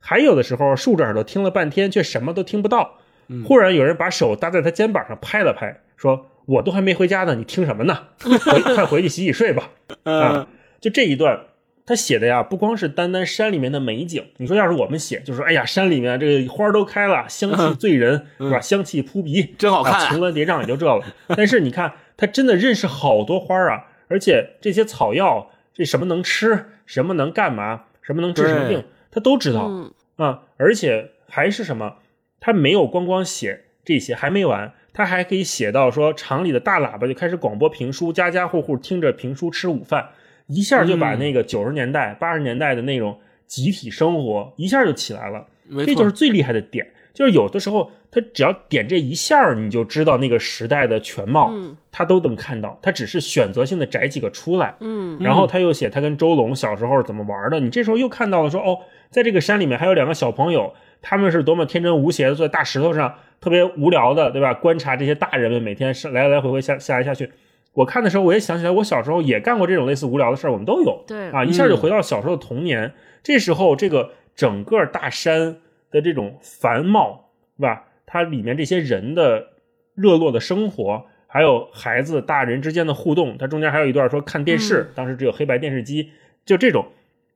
还有的时候竖着耳朵听了半天，却什么都听不到。忽然有人把手搭在他肩膀上拍了拍，说：“我都还没回家呢，你听什么呢？回快回去洗洗睡吧。”啊，就这一段，他写的呀，不光是单单山里面的美景。你说要是我们写，就是说，哎呀，山里面这个花儿都开了，香气醉人，是吧？香气扑鼻，真好看啊啊！层峦叠嶂也就这了。但是你看，他真的认识好多花儿啊，而且这些草药，这什么能吃，什么能干嘛，什么能治什么病，他都知道。嗯，啊，而且还是什么，他没有光光写这些，还没完，他还可以写到说厂里的大喇叭就开始广播评书，家家户户听着评书吃午饭，一下就把嗯那个九十年代、八十年代的那种集体生活一下就起来了，这就是，最厉害的点。就是有的时候，他只要点这一下，你就知道那个时代的全貌，嗯他都能看到。他只是选择性的摘几个出来，嗯然后他又写他跟周龙小时候是怎么玩的，你这时候又看到了说哦，在这个山里面还有两个小朋友，他们是多么天真无邪的坐在大石头上，特别无聊的，对吧？观察这些大人们每天是来来回回下下来下去。我看的时候，我也想起来，我小时候也干过这种类似无聊的事儿，我们都有对，啊，一下就回到小时候的童年。这时候，这个整个大山的这种繁茂，是吧？它里面这些人的热络的生活，还有孩子、大人之间的互动，它中间还有一段说看电视，当时只有黑白电视机，就这种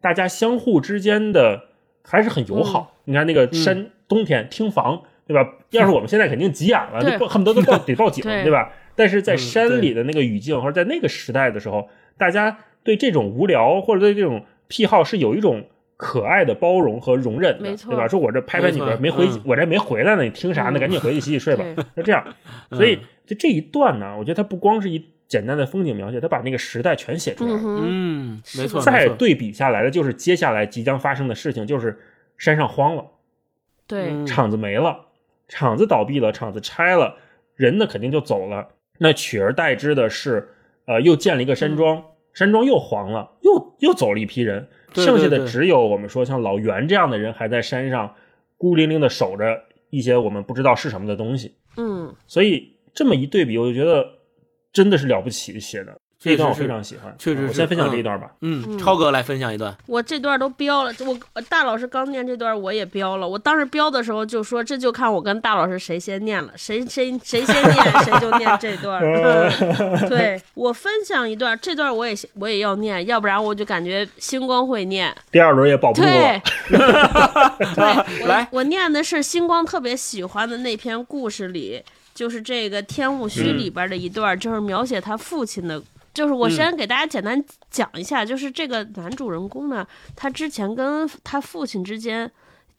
大家相互之间的还是很友好。你看那个山、冬天听房，对吧？要是我们现在肯定急眼了，就报恨不得都报 得报警，对对吧？但是在嗯山里的那个语境，或者在那个时代的时候，大家对这种无聊或者对这种癖好是有一种可爱的包容和容忍的，没错对吧？说我这拍拍你没错没回，嗯我这没回来呢，你听啥呢？嗯赶紧回去洗洗睡吧对。就这样，所以就这一段呢，我觉得它不光是一简单的风景描写，它把那个时代全写出来了。嗯没错，再，对比下来的就是接下来即将发生的事情，就是山上荒了，对，嗯厂子没了，厂子倒闭了，厂子拆了，人呢肯定就走了。那取而代之的是，呃，又建了一个山庄，山庄又黄了，又又走了一批人，对剩下的只有我们说像老袁这样的人还在山上孤零零的守着一些我们不知道是什么的东西。嗯，所以这么一对比，我就觉得真的是了不起写的。这一段我非常喜欢，确实我先分享嗯这一段吧。嗯，嗯超哥来分享一段，我这段都标了，我我大老师刚念这段我也标了。我当时标的时候就说，这就看我跟大老师谁先念了，谁谁谁先念谁就念这段。嗯对我分享一段，这段我也我也要念，要不然我就感觉星光会念。第二轮也保不住对 来我我念的是星光特别喜欢的那篇故事里，就是这个《天雾虚》里边的一段，就是描写他父亲的。就是我先给大家简单讲一下，就是这个男主人公呢，他之前跟他父亲之间。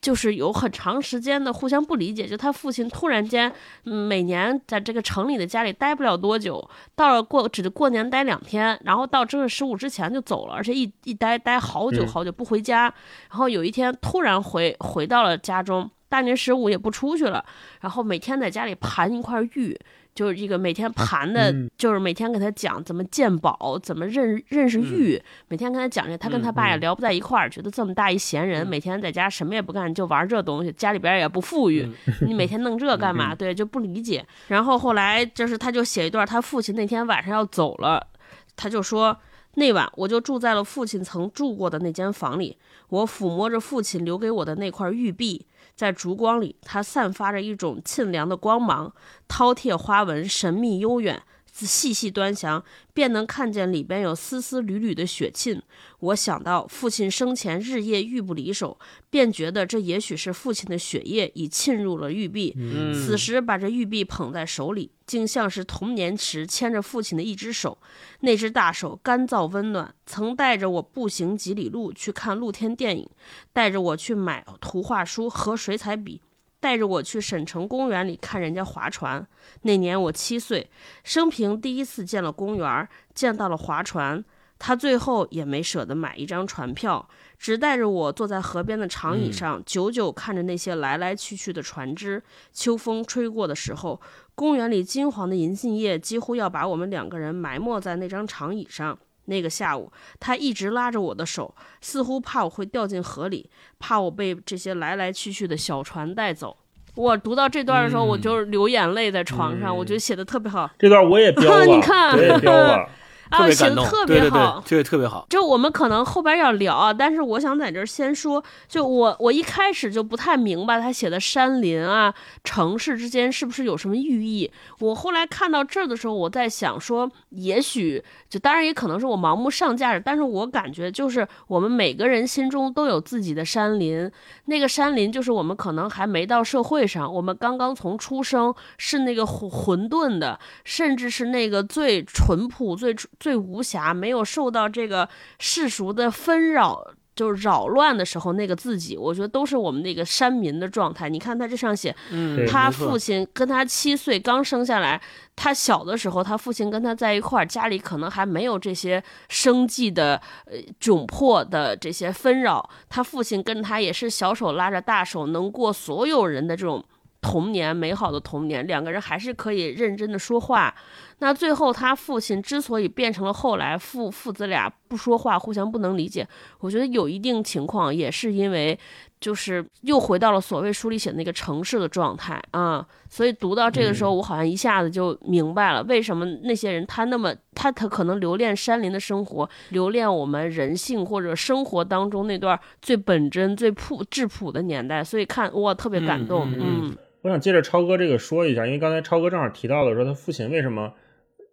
就是有很长时间的互相不理解，就他父亲突然间，嗯每年在这个城里的家里待不了多久，到了过只过年待两天，然后到正月十五之前就走了，而且一一待待好久嗯好久不回家，然后有一天突然回回到了家中，大年十五也不出去了，然后每天在家里盘一块玉，就是这个每天盘的，嗯就是每天给他讲怎么鉴宝，怎么认认识玉，每天跟他讲这，他跟他爸也聊不在一块儿，觉得这么大一闲人，每天在家什么也不干，就玩这东西，家里边也不富裕，你每天弄这干嘛？对，就不理解。然后后来就是他就写一段，他父亲那天晚上要走了，他就说。那晚我就住在了父亲曾住过的那间房里，我抚摸着父亲留给我的那块玉璧，在烛光里，它散发着一种沁凉的光芒，饕餮花纹神秘悠远。细细端详，便能看见里边有丝丝缕缕的血沁。我想到父亲生前日夜玉不离手，便觉得这也许是父亲的血液已沁入了玉璧。嗯此时把这玉璧捧在手里，竟像是童年时牵着父亲的一只手。那只大手干燥温暖，曾带着我步行几里路去看露天电影，带着我去买图画书和水彩笔。带着我去省城公园里看人家划船。那年我七岁，生平第一次见了公园，见到了划船。他最后也没舍得买一张船票，只带着我坐在河边的长椅上，久久看着那些来来去去的船只。秋风吹过的时候，公园里金黄的银杏叶几乎要把我们两个人埋没在那张长椅上。那个下午，他一直拉着我的手，似乎怕我会掉进河里，怕我被这些来来去去的小船带走。我读到这段的时候，嗯我就流眼泪在床上，嗯我觉得写的特别好这段我也 标了，你看我也标了。啊，特别感动，写的特对对别好对，。这个特别好。就我们可能后边要聊啊，但是我想在这儿先说，就我我一开始就不太明白他写的山林啊、城市之间是不是有什么寓意。我后来看到这儿的时候，我在想说，也许就当然也可能是我盲目上价值，但是我感觉就是我们每个人心中都有自己的山林，那个山林就是我们可能还没到社会上，我们刚刚从出生是那个混混沌的，甚至是那个最淳朴、最最无暇，没有受到这个世俗的纷扰。就是扰乱的时候，那个自己，我觉得都是我们那个山民的状态。你看他这上写，嗯，他父亲跟他七岁刚生下来，他小的时候，他父亲跟他在一块儿，家里可能还没有这些生计的呃窘迫的这些纷扰，他父亲跟他也是小手拉着大手，能过所有人的这种。童年美好的童年，两个人还是可以认真的说话。那最后他父亲之所以变成了后来父父子俩不说话，互相不能理解，我觉得有一定情况也是因为就是又回到了所谓书里写的那个城市的状态。啊、所以读到这个时候，我好像一下子就明白了为什么那些人他那么他他可能留恋山林的生活，留恋我们人性或者生活当中那段最本真、最朴质朴的年代，所以看哇特别感动，嗯嗯。嗯我想借着超哥这个说一下，因为刚才超哥正好提到了说他父亲为什么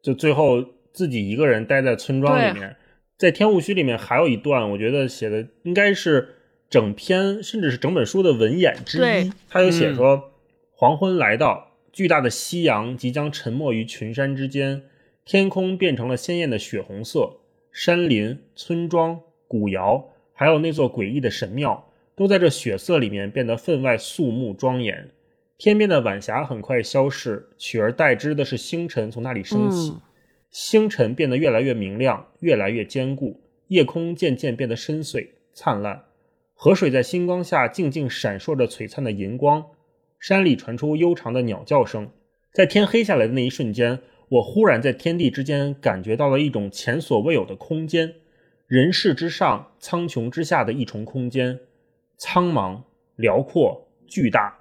就最后自己一个人待在村庄里面，在《天雾虚》里面还有一段，我觉得写的应该是整篇甚至是整本书的文眼之对一。他就写说，黄昏来到，巨大的夕阳即将沉没于群山之间，天空变成了鲜艳的血红色，山林、村庄、古窑，还有那座诡异的神庙，都在这血色里面变得分外肃穆庄严。天边的晚霞很快消逝，取而代之的是星辰从那里升起。嗯星辰变得越来越明亮，越来越坚固，夜空渐渐变得深邃灿烂，河水在星光下静静闪烁着璀璨的银光，山里传出悠长的鸟叫声。在天黑下来的那一瞬间，我忽然在天地之间感觉到了一种前所未有的空间，人世之上，苍穹之下的一重空间，苍茫、辽阔、巨大，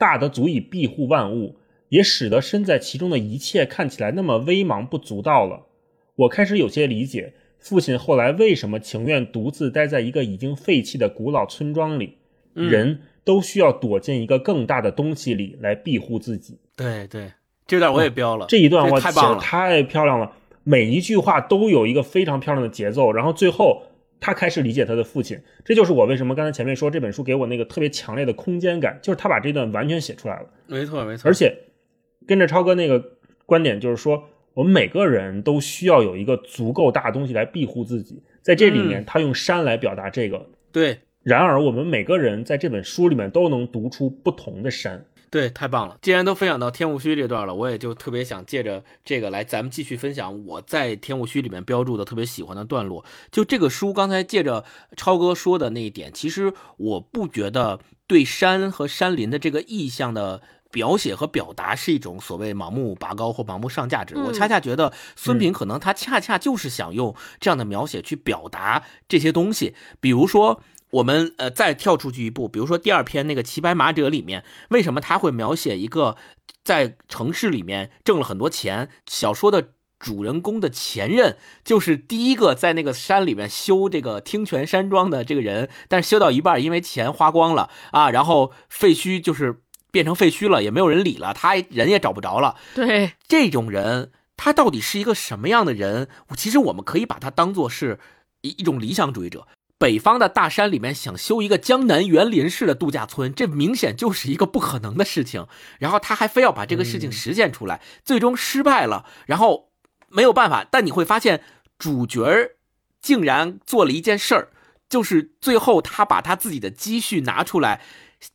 大得足以庇护万物。也使得身在其中的一切看起来那么微茫不足道了。我开始有些理解父亲后来为什么情愿独自待在一个已经废弃的古老村庄里。人都需要躲进一个更大的东西里来庇护自己。对对，这段我也标了。这一段我太棒了，太漂亮了。每一句话都有一个非常漂亮的节奏，然后最后他开始理解他的父亲。这就是我为什么刚才前面说这本书给我那个特别强烈的空间感，就是他把这段完全写出来了。没错没错，而且。跟着超哥那个观点，就是说，我们每个人都需要有一个足够大的东西来庇护自己。在这里面，他用山来表达这个。对。然而，我们每个人在这本书里面都能读出不同的山。对，太棒了！既然都分享到天雾虚这段了，我也就特别想借着这个来，咱们继续分享我在天雾虚里面标注的特别喜欢的段落。就这个书，刚才借着超哥说的那一点，其实我不觉得对山和山林的这个意象的。描写和表达是一种所谓盲目拔高或盲目上价值。我恰恰觉得孙平可能他恰恰就是想用这样的描写去表达这些东西。比如说，我们呃再跳出去一步，比如说第二篇那个《骑白马者》里面，为什么他会描写一个在城市里面挣了很多钱？小说的主人公的前任就是第一个在那个山里面修这个听泉山庄的这个人，但是修到一半，因为钱花光了啊，然后废墟就是。变成废墟了，也没有人理了，他人也找不着了。对，这种人，他到底是一个什么样的人？其实我们可以把他当做是一一种理想主义者。北方的大山里面想修一个江南园林式的度假村，这明显就是一个不可能的事情。然后他还非要把这个事情实现出来，最终失败了。然后没有办法，但你会发现主角竟然做了一件事儿，就是最后他把他自己的积蓄拿出来。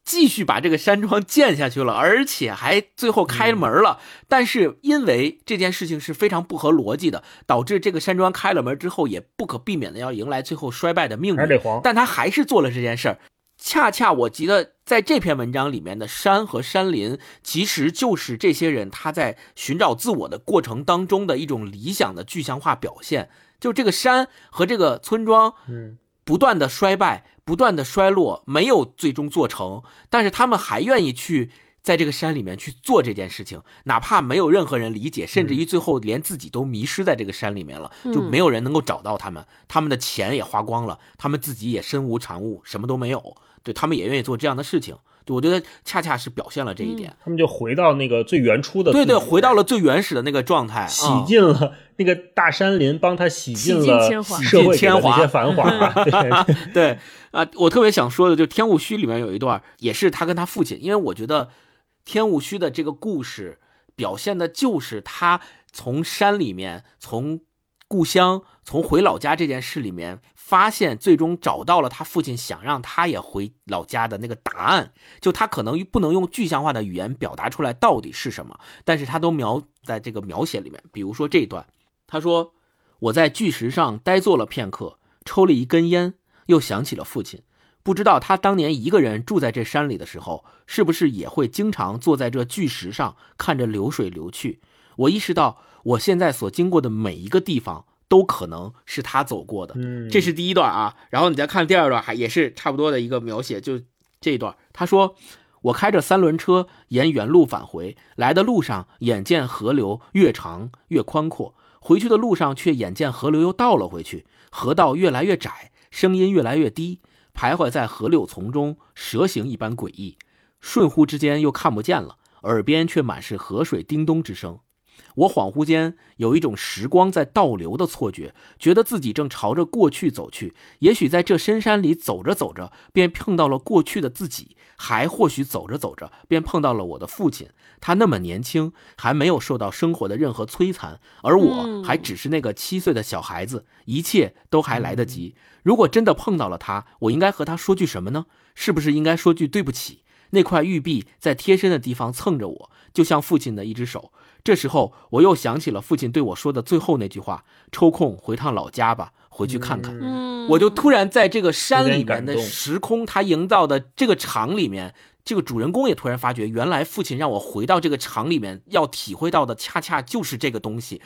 继续把这个山庄建下去了，而且还最后开门了。但是因为这件事情是非常不合逻辑的，导致这个山庄开了门之后，也不可避免的要迎来最后衰败的命运。但他还是做了这件事儿。恰恰我觉得在这篇文章里面的山和山林，其实就是这些人他在寻找自我的过程当中的一种理想的具象化表现。就这个山和这个村庄，嗯。不断的衰败，不断的衰落，没有最终做成，但是他们还愿意去在这个山里面去做这件事情，哪怕没有任何人理解，甚至于最后连自己都迷失在这个山里面了，就没有人能够找到他们，他们的钱也花光了，他们自己也身无长物，什么都没有，对他们也愿意做这样的事情。我觉得恰恰是表现了这一点，他们就回到那个最原初的，对对，回到了最原始的那个状态，洗尽了那个大山林，帮他洗尽了社会铅华那些繁华。对 啊，我特别想说的，就《天雾虚》里面有一段，也是他跟他父亲，因为我觉得《天雾虚》的这个故事表现的就是他从山里面，从故乡，从回老家这件事里面。发现最终找到了他父亲想让他也回老家的那个答案，就他可能不能用具象化的语言表达出来到底是什么，但是他都描在这个描写里面。比如说这一段，他说：“我在巨石上呆坐了片刻，抽了一根烟，又想起了父亲。不知道他当年一个人住在这山里的时候，是不是也会经常坐在这巨石上看着流水流去？我意识到我现在所经过的每一个地方。”都可能是他走过的，嗯，这是第一段啊。然后你再看第二段，还也是差不多的一个描写。就这一段，他说：“我开着三轮车沿原路返回来的路上，眼见河流越长越宽阔；回去的路上却眼见河流又倒了回去，河道越来越窄，声音越来越低，徘徊在河柳丛中，蛇形一般诡异。瞬忽之间又看不见了，耳边却满是河水叮咚之声。”我恍惚间有一种时光在倒流的错觉，觉得自己正朝着过去走去。也许在这深山里走着走着，便碰到了过去的自己；还或许走着走着，便碰到了我的父亲。他那么年轻，还没有受到生活的任何摧残，而我还只是那个七岁的小孩子，一切都还来得及。如果真的碰到了他，我应该和他说句什么呢？是不是应该说句对不起？那块玉璧在贴身的地方蹭着我，就像父亲的一只手。这时候我又想起了父亲对我说的最后那句话：“抽空回趟老家吧，回去看看。嗯，我就突然在这个山里面的时空，他营造的这个场里面，这个主人公也突然发觉，原来父亲让我回到这个场里面，要体会到的恰恰就是这个东西，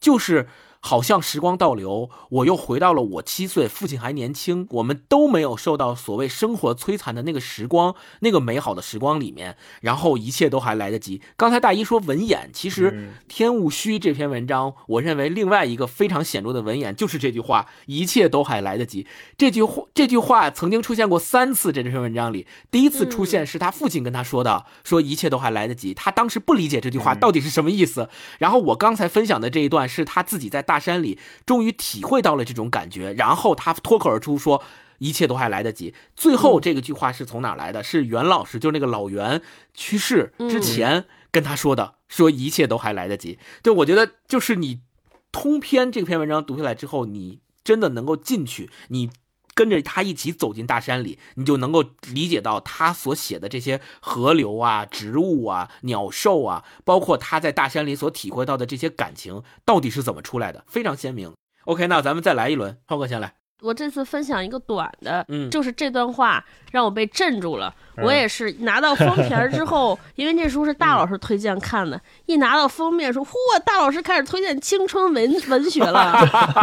就是好像时光倒流，我又回到了我七岁，父亲还年轻，我们都没有受到所谓生活摧残的那个时光，那个美好的时光里面，然后一切都还来得及。刚才大一说文眼，其实嗯《天物虚》这篇文章，我认为另外一个非常显著的文眼就是这句话：一切都还来得及。这句话这句话曾经出现过三次，在这篇文章里，第一次出现是他父亲跟他说的，说一切都还来得及。他当时不理解这句话到底是什么意思。然后我刚才分享的这一段是他自己在大山里终于体会到了这种感觉，然后他脱口而出说。一切都还来得及。最后这个句话是从哪来的？是袁老师，就是那个老袁去世之前跟他说的，说一切都还来得及。对，我觉得就是你通篇这篇文章读下来之后，你真的能够进去，你跟着他一起走进大山里，你就能够理解到他所写的这些河流啊、植物啊、鸟兽啊，包括他在大山里所体会到的这些感情，到底是怎么出来的，非常鲜明。OK，那咱们再来一轮，浩哥先来。我这次分享一个短的，嗯就是这段话让我被镇住了。嗯我也是拿到封皮儿之后，因为这书是大老师推荐看的，一拿到封面说，嚯，大老师开始推荐青春文文学了，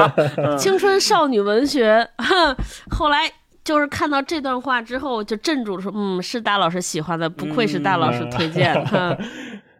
青春少女文学。后来就是看到这段话之后，就镇住了，说，嗯，是大老师喜欢的，不愧是大老师推荐。哈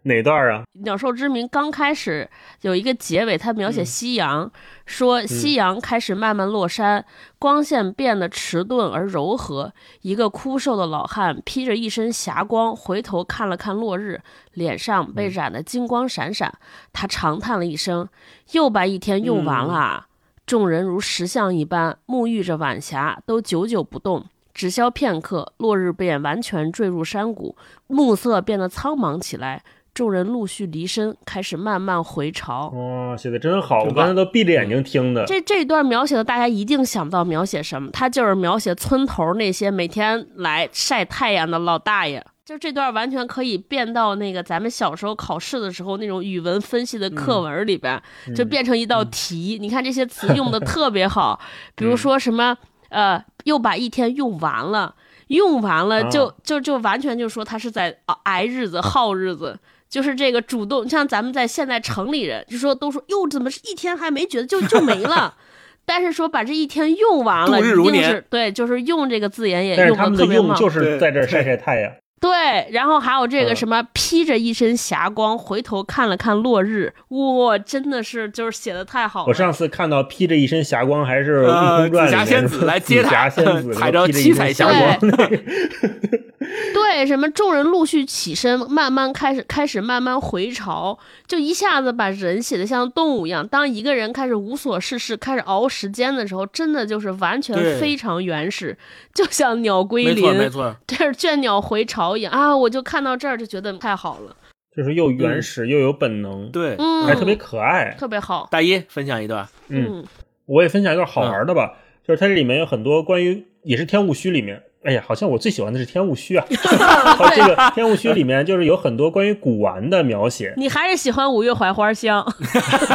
哪段啊？鸟兽之名刚开始有一个结尾，它描写夕阳，说夕阳开始慢慢落山，光线变得迟钝而柔和。一个枯瘦的老汉披着一身霞光，回头看了看落日，脸上被染得金光闪闪。他长叹了一声：“又把一天用完了啊！”众人如石像一般沐浴着晚霞，都久久不动。只消片刻，落日便完全坠入山谷，暮色变得苍茫起来。众人陆续离身，开始慢慢回朝。哇，写的真好！我刚才都闭着眼睛听的。这这段描写的，大家一定想不到描写什么，他就是描写村头那些每天来晒太阳的老大爷。就这段完全可以变到那个咱们小时候考试的时候那种语文分析的课文里边，就变成一道题。你看这些词用的 特别好，比如说什么呃，又把一天用完了，用完了就、啊就就完全就说他是在啊挨日子耗日子。就是这个主动，像咱们在现在城里人，就说都说哟，怎么是一天还没觉得就就没了？但是说把这一天用完了，度日如年一定是对，就是用这个字眼也用但是他们的的特别猛。用就是在这儿晒晒太阳。对，然后还有这个嗯什么披着一身霞光，回头看了看落日，哇，真的是就是写的太好了。我上次看到披着一身霞光，还是《呃悟空传》里面紫霞仙子来接他紫霞仙子 踩着七彩霞光，对，什么众人陆续起身，慢慢开始开始慢慢回巢，就一下子把人写的像动物一样。当一个人开始无所事事，开始熬时间的时候，真的就是完全非常原始，就像鸟归没错，没林，错。这是倦鸟回巢一样啊！我就看到这儿就觉得太好了，就是又原始又有本能，对，嗯，还特别可爱。特别好，大一分享一段。嗯，我也分享一段好玩的吧，就是它这里面有很多关于，也是《天物虚》里面。哎呀，好像我最喜欢的是《天物虚》啊！哦这个《天物虚》里面就是有很多关于古玩的描写，你还是喜欢五月槐花香，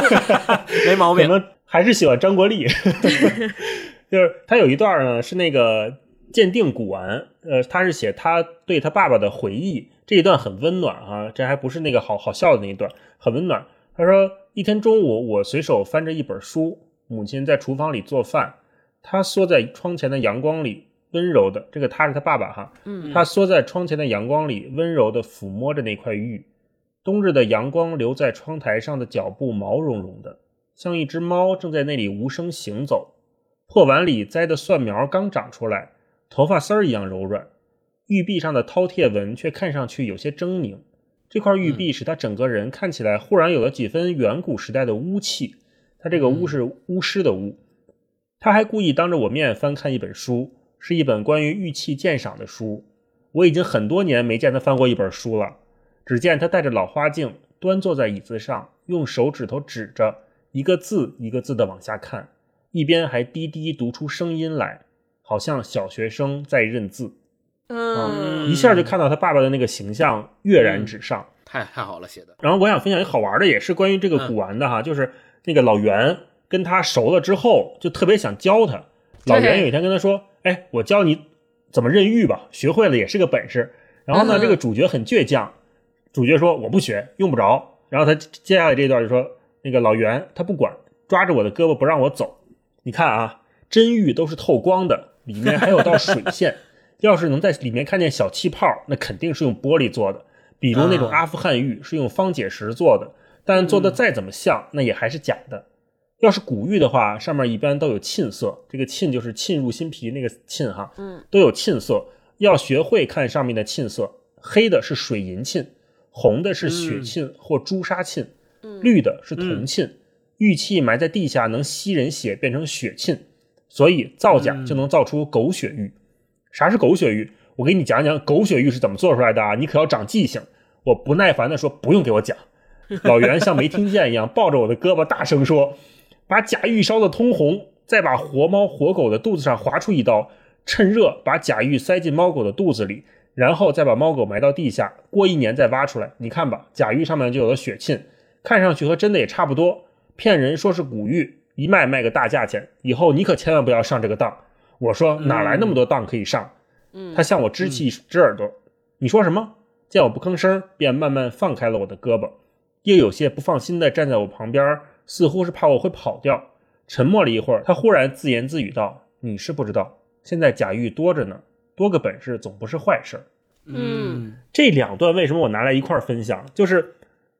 没毛病。可能还是喜欢张国立。就是他有一段呢，是那个鉴定古玩，呃，他是写他对他爸爸的回忆，这一段很温暖啊，这还不是那个好好笑的那一段，很温暖。他说，一天中午，我随手翻着一本书，母亲在厨房里做饭，他缩在窗前的阳光里，温柔的，这个他是他爸爸哈，嗯他缩在窗前的阳光里，温柔地抚摸着那块玉。冬日的阳光留在窗台上的脚步毛茸茸的，像一只猫正在那里无声行走。破碗里栽的蒜苗刚长出来，头发丝儿一样柔软。玉壁上的饕餮纹却看上去有些狰狞。这块玉璧使他整个人看起来忽然有了几分远古时代的巫气。他这个巫是巫师的巫。他还故意当着我面翻看一本书，是一本关于玉器鉴赏的书。我已经很多年没见他翻过一本书了。只见他戴着老花镜，端坐在椅子上，用手指头指着，一个字一个字的往下看，一边还低低读出声音来，好像小学生在认字。嗯，一下就看到他爸爸的那个形象跃然纸上。太太好了写的。然后我想分享一个好玩的，也是关于这个古玩的哈，就是那个老袁跟他熟了之后，就特别想教他。老袁有一天跟他说：“哎，我教你怎么认玉吧，学会了也是个本事。”然后呢，嗯这个主角很倔强，主角说：“我不学，用不着。”然后他接下来这段就说：“那个老袁他不管，抓着我的胳膊不让我走。你看啊，真玉都是透光的，里面还有道水线。要是能在里面看见小气泡，那肯定是用玻璃做的。比如那种啊阿富汗玉是用方解石做的，但做的再怎么像，那也还是假的。要是古玉的话，上面一般都有沁色，这个沁就是沁入心脾那个沁哈，嗯，都有沁色。要学会看上面的沁色，黑的是水银沁，红的是血沁或朱砂沁，绿的是铜沁。玉器埋在地下能吸人血，变成血沁，所以造假就能造出狗血玉。啥是狗血玉？我给你讲讲狗血玉是怎么做出来的啊！你可要长记性。我不耐烦地说：“不用给我讲。”老袁像没听见一样，抱着我的胳膊大声说：“把假玉烧得通红，再把活猫活狗的肚子上划出一刀，趁热把假玉塞进猫狗的肚子里，然后再把猫狗埋到地下，过一年再挖出来。你看吧，假玉上面就有了血沁，看上去和真的也差不多。骗人说是古玉，一卖卖个大价钱，以后你可千万不要上这个当。”我说：“哪来那么多当可以上？”嗯他向我支起一只耳朵。你说什么？见我不吭声，便慢慢放开了我的胳膊，又有些不放心地站在我旁边，似乎是怕我会跑掉。沉默了一会儿，他忽然自言自语道：“你是不知道，现在假玉多着呢，多个本事总不是坏事儿。”嗯这两段为什么我拿来一块儿分享？就是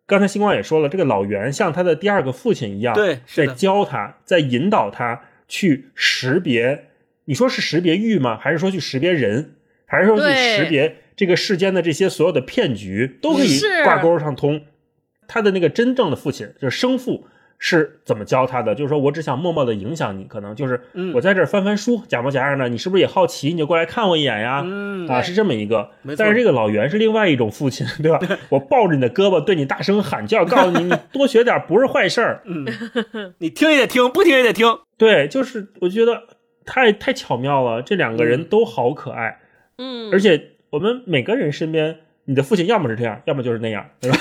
刚才星光也说了，这个老袁像他的第二个父亲一样，对在教他，在引导他去识别。你说是识别玉吗？还是说去识别人？还是说去识别这个世间的这些所有的骗局都可以挂钩上通？他的那个真正的父亲，就是生父，是怎么教他的？就是说我只想默默的影响你，可能就是嗯我在这儿翻翻书，假模假样的，你是不是也好奇？你就过来看我一眼呀？嗯啊，是这么一个。但是这个老袁是另外一种父亲，对吧？我抱着你的胳膊，对你大声喊叫，告诉你，你多学点不是坏事儿。嗯，你听也得听，不听也得听。对，就是我觉得太太巧妙了，这两个人嗯都好可爱，嗯，而且我们每个人身边，你的父亲要么是这样，要么就是那样，对吧？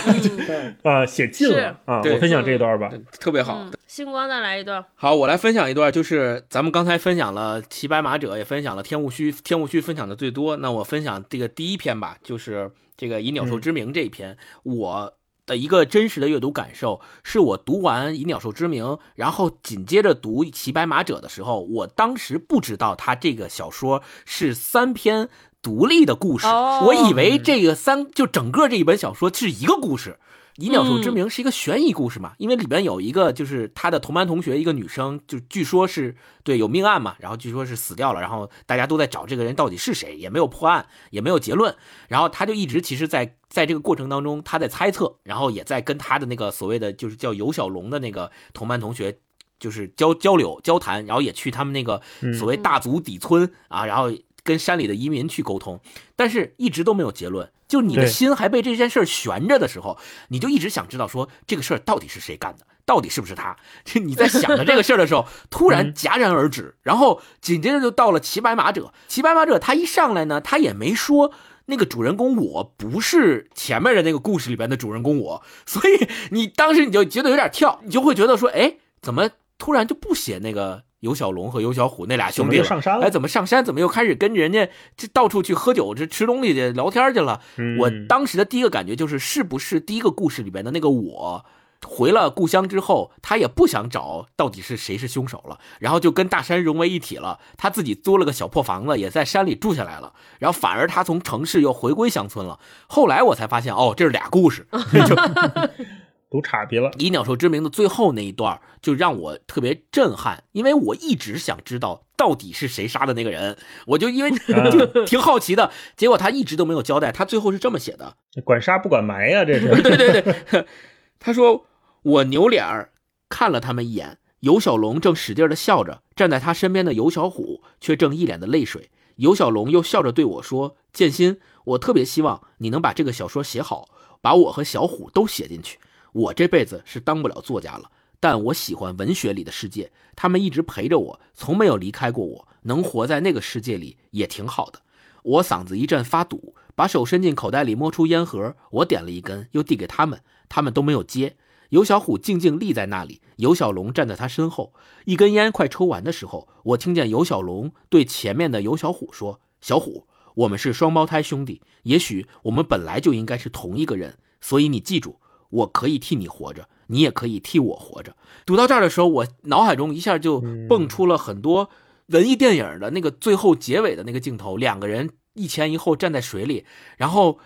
嗯 啊，写尽了啊！对我分享这一段吧。特别好。嗯星光再来一段，好，我来分享一段，就是咱们刚才分享了骑白马者，也分享了天雾虚，天雾虚分享的最多。那我分享这个第一篇吧，就是这个以鸟兽之名这一篇，我的一个真实的阅读感受，是我读完以鸟兽之名，然后紧接着读骑白马者的时候，我当时不知道他这个小说是三篇独立的故事，哦我以为这个三就整个这一本小说是一个故事。以鸟兽之名是一个悬疑故事嘛，因为里边有一个就是他的同班同学，一个女生，就据说是对有命案嘛，然后据说是死掉了，然后大家都在找这个人到底是谁，也没有破案，也没有结论，然后他就一直其实在在这个过程当中，他在猜测，然后也在跟他的那个所谓的就是叫尤小龙的那个同班同学。就是交交流交谈，然后也去他们那个所谓大足底村啊，然后跟山里的移民去沟通，但是一直都没有结论。就你的心还被这件事儿悬着的时候，你就一直想知道说这个事儿到底是谁干的，到底是不是他？这你在想着这个事儿的时候，突然嗯戛然而止，然后紧接着就到了骑白马者。骑白马者他一上来呢，他也没说。那个主人公我不是前面的那个故事里边的主人公我，所以你当时你就觉得有点跳，你就会觉得说，哎，怎么突然就不写那个尤小龙和尤小虎那俩兄弟上山了哎，怎么上山？怎么又开始跟人家这到处去喝酒、这吃东西去聊天去了？嗯我当时的第一个感觉就是，是不是第一个故事里边的那个我？回了故乡之后，他也不想找到底是谁是凶手了，然后就跟大山融为一体了。他自己租了个小破房子，也在山里住下来了。然后反而他从城市又回归乡村了。后来我才发现，哦，这是俩故事。就 读岔皮了。以鸟兽之名的最后那一段，就让我特别震撼，因为我一直想知道到底是谁杀的那个人，我就因为就挺好奇的。结果他一直都没有交代，他最后是这么写的。管杀不管埋呀、这是。对对对，他说我扭脸儿看了他们一眼，尤小龙正使劲的笑着，站在他身边的尤小虎却正一脸的泪水。尤小龙又笑着对我说：“建新，我特别希望你能把这个小说写好，把我和小虎都写进去。我这辈子是当不了作家了，但我喜欢文学里的世界，他们一直陪着我，从没有离开过我，能活在那个世界里也挺好的。”我嗓子一阵发堵，把手伸进口袋里摸出烟盒，我点了一根，又递给他们，他们都没有接。尤小虎静静立在那里，尤小龙站在他身后。一根烟快抽完的时候，我听见尤小龙对前面的尤小虎说：“小虎，我们是双胞胎兄弟，也许我们本来就应该是同一个人，所以你记住，我可以替你活着，你也可以替我活着。”读到这儿的时候，我脑海中一下就蹦出了很多文艺电影的那个最后结尾的那个镜头，两个人一前一后站在水里，然后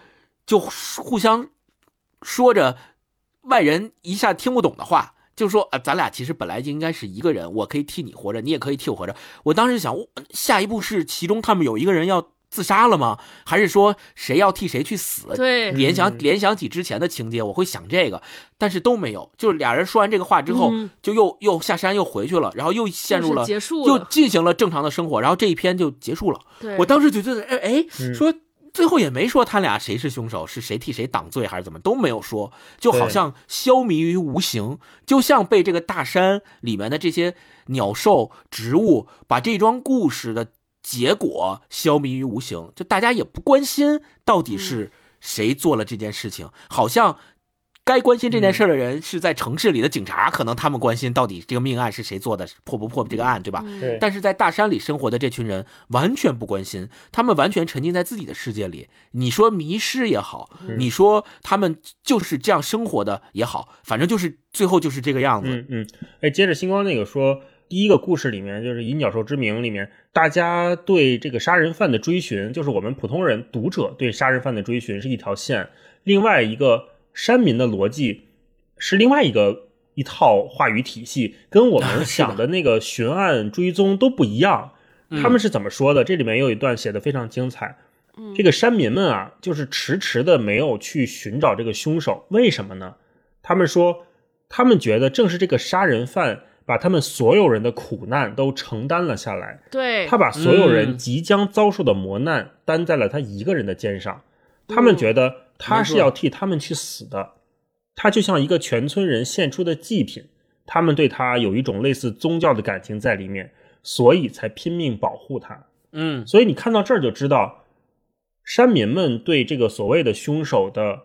就互相说着。外人一下听不懂的话，就说啊，咱俩其实本来就应该是一个人，我可以替你活着，你也可以替我活着。我当时想，下一步是其中他们有一个人要自杀了吗？还是说谁要替谁去死？对，联想联想起之前的情节，我会想这个，但是都没有。就是俩人说完这个话之后，就又又下山又回去了，然后又陷入了结束，又进行了正常的生活，然后这一篇就结束了。我当时就觉得，哎哎，说。最后也没说他俩谁是凶手，是谁替谁挡罪还是怎么都没有说，就好像消弭于无形，就像被这个大山里面的这些鸟兽植物把这桩故事的结果消弭于无形，就大家也不关心到底是谁做了这件事情，好像。该关心这件事的人是在城市里的警察，可能他们关心到底这个命案是谁做的，破不破这个案，对吧？对。但是在大山里生活的这群人完全不关心，他们完全沉浸在自己的世界里。你说迷失也好，你说他们就是这样生活的也好，反正就是最后就是这个样子。嗯嗯。哎，接着星光那个说，第一个故事里面就是以鸟兽之名里面，大家对这个杀人犯的追寻，就是我们普通人读者对杀人犯的追寻是一条线，另外一个。山民的逻辑是另外一个一套话语体系，跟我们想的那个寻案追踪都不一样。他们是怎么说的？这里面有一段写的非常精彩。这个山民们啊，就是迟迟的没有去寻找这个凶手，为什么呢？他们说，他们觉得正是这个杀人犯把他们所有人的苦难都承担了下来。对，他把所有人即将遭受的磨难担在了他一个人的肩上。他们觉得。他是要替他们去死的，他就像一个全村人献出的祭品，他们对他有一种类似宗教的感情在里面，所以才拼命保护他。嗯，所以你看到这儿就知道，山民们对这个所谓的凶手的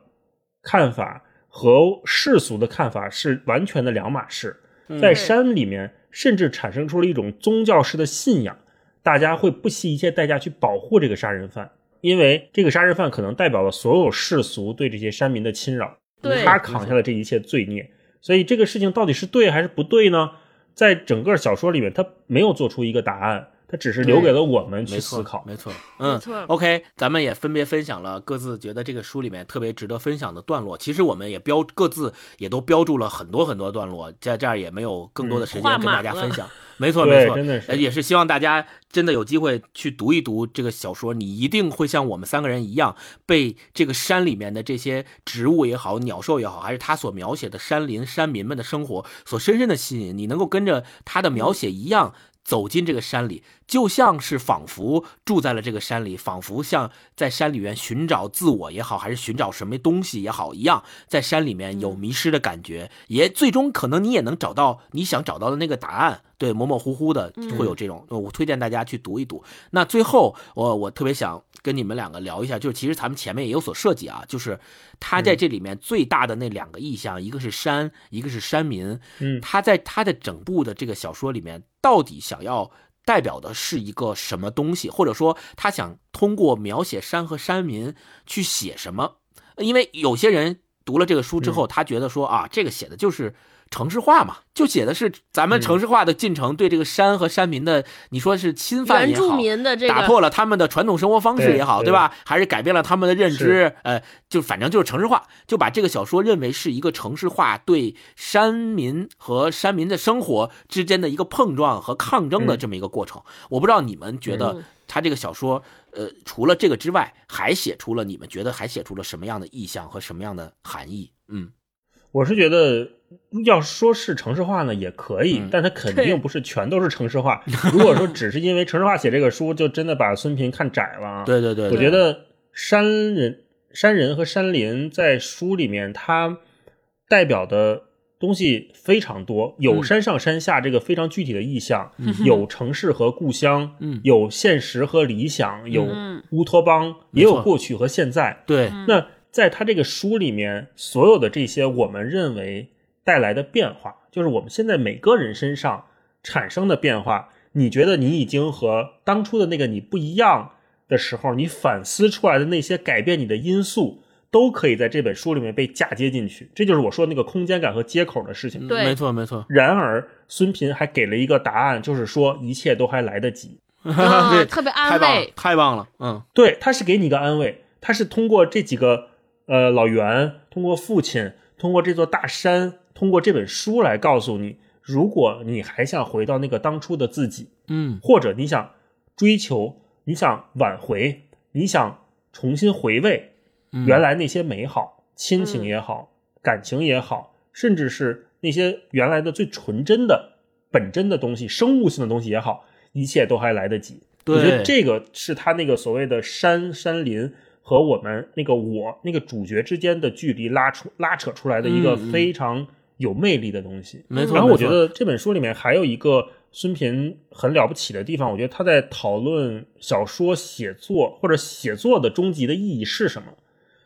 看法和世俗的看法是完全的两码事。在山里面，甚至产生出了一种宗教式的信仰，大家会不惜一切代价去保护这个杀人犯。因为这个杀人犯可能代表了所有世俗对这些山民的侵扰，他扛下了这一切罪孽，所以这个事情到底是对还是不对呢？在整个小说里面，他没有做出一个答案。他只是留给了我们去思考，没错，嗯，OK，咱们也分别分享了各自觉得这个书里面特别值得分享的段落。其实我们也标各自也都标注了很多很多段落，在这儿也没有更多的时间跟大家分享。没错，没错，真的是，也是希望大家真的有机会去读一读这个小说，你一定会像我们三个人一样，被这个山里面的这些植物也好，鸟兽也好，还是他所描写的山林山民们的生活所深深的吸引。你能够跟着他的描写一样。走进这个山里，就像是仿佛住在了这个山里，仿佛像在山里面寻找自我也好，还是寻找什么东西也好一样，在山里面有迷失的感觉，也最终可能你也能找到你想找到的那个答案。对，模模糊糊的会有这种，我推荐大家去读一读。那最后，我我特别想跟你们两个聊一下，就是其实咱们前面也有所涉及啊，就是他在这里面最大的那两个意象，一个是山，一个是山民。嗯，他在他的整部的这个小说里面，到底想要代表的是一个什么东西，或者说他想通过描写山和山民去写什么？因为有些人读了这个书之后，他觉得说啊，这个写的就是。城市化嘛，就写的是咱们城市化的进程对这个山和山民的，你说是侵犯也好，打破了他们的传统生活方式也好，对吧？还是改变了他们的认知？呃，就反正就是城市化，就把这个小说认为是一个城市化对山民和山民的生活之间的一个碰撞和抗争的这么一个过程。我不知道你们觉得他这个小说，呃，除了这个之外，还写出了你们觉得还写出了什么样的意象和什么样的含义？嗯。我是觉得，要说是城市化呢，也可以，但它肯定不是全都是城市化。如果说只是因为城市化写这个书，就真的把孙平看窄了。对对对，我觉得山人、山人和山林在书里面，它代表的东西非常多，有嗯山上山下这个非常具体的意象，嗯有城市和故乡，嗯有现实和理想，有嗯乌托邦，也有过去和现在。对，那在他这个书里面，所有的这些我们认为带来的变化，就是我们现在每个人身上产生的变化。你觉得你已经和当初的那个你不一样的时候，你反思出来的那些改变你的因素，都可以在这本书里面被嫁接进去。这就是我说那个空间感和接口的事情。对没错没错，然而，孙平还给了一个答案，就是说一切都还来得及。啊对，特别安太棒了慰，太棒了，嗯对，他是给你一个安慰，他是通过这几个呃老袁，通过父亲，通过这座大山，通过这本书来告诉你，如果你还想回到那个当初的自己，嗯或者你想追求，你想挽回，你想重新回味嗯原来那些美好，亲情也好，感情也好，甚至是那些原来的最纯真的、本真的东西、生物性的东西也好，一切都还来得及。我觉得这个是他那个所谓的山山林和我们那个我那个主角之间的距离拉出拉扯出来的一个嗯嗯非常有魅力的东西。没错。然后我觉得这本书里面还有一个孙平很了不起的地方，我觉得他在讨论小说写作或者写作的终极的意义是什么。